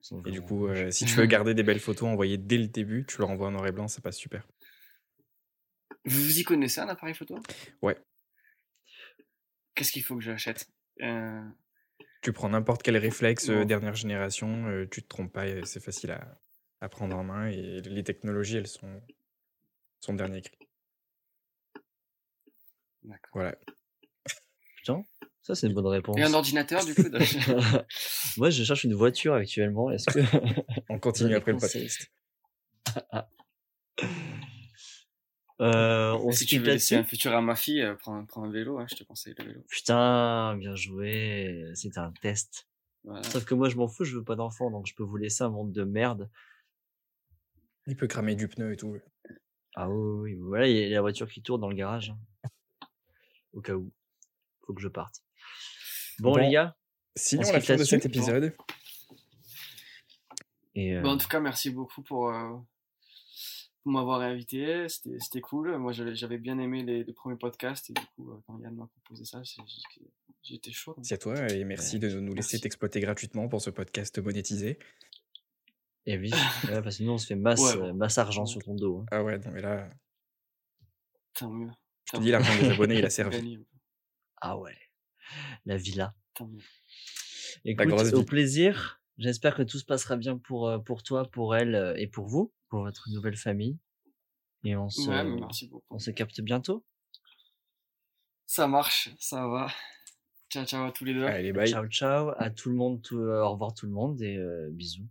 Sont Et du coup, euh, si tu veux garder des belles photos envoyées dès le début, tu leur envoies en noir et blanc, ça passe super. Vous y connaissez un appareil photo? Ouais. Qu'est-ce qu'il faut que j'achète? Euh, Tu prends n'importe quel réflexe dernière génération, tu te trompes pas, c'est facile à, à prendre en main et les technologies, elles sont, sont dernier cri. D'accord. Voilà. Putain, ça c'est une bonne réponse. Et un ordinateur, du coup Moi, je cherche une voiture actuellement. Est-ce que On continue après le podcast. euh, on Si tu veux laisser un futur à ma fille, euh, prends, prends un vélo, hein, je te conseille le vélo. Putain, bien joué. C'était un test. Voilà. Sauf que moi, je m'en fous. Je veux pas d'enfant, donc je peux vous laisser un monde de merde. Il peut cramer du pneu et tout. Ah oui, oui, voilà, il y a la voiture qui tourne dans le garage. hein. Au cas où. Faut que je parte. Bon, Bon, les gars. Sinon, la fin de cet épisode, Et euh, Bon, en tout cas, merci beaucoup pour, euh, pour m'avoir invité. C'était cool. Moi, j'avais bien aimé les, les premiers podcasts. Et du coup, euh, quand Yann m'a proposé ça, j'étais chaud. donc. merci à toi et merci de nous laisser t'exploiter gratuitement pour ce podcast monétisé. et oui, ouais, parce que nous, on se fait masse, Ouais, bon. masse argent sur ton dos. hein. Ah ouais, non mais là, Tant mieux. Je te dis, l'argent des abonnés, il a servi. Ah ouais, la villa. Écoute, au plaisir. J'espère que tout se passera bien pour, euh, pour toi, pour elle euh, et pour vous, pour votre nouvelle famille. Et on se, on se capte bientôt. Ça marche, ça va. Ciao, ciao à tous les deux. Allez, bye. Ciao, ciao à tout le monde. Euh, au revoir tout le monde et bisous.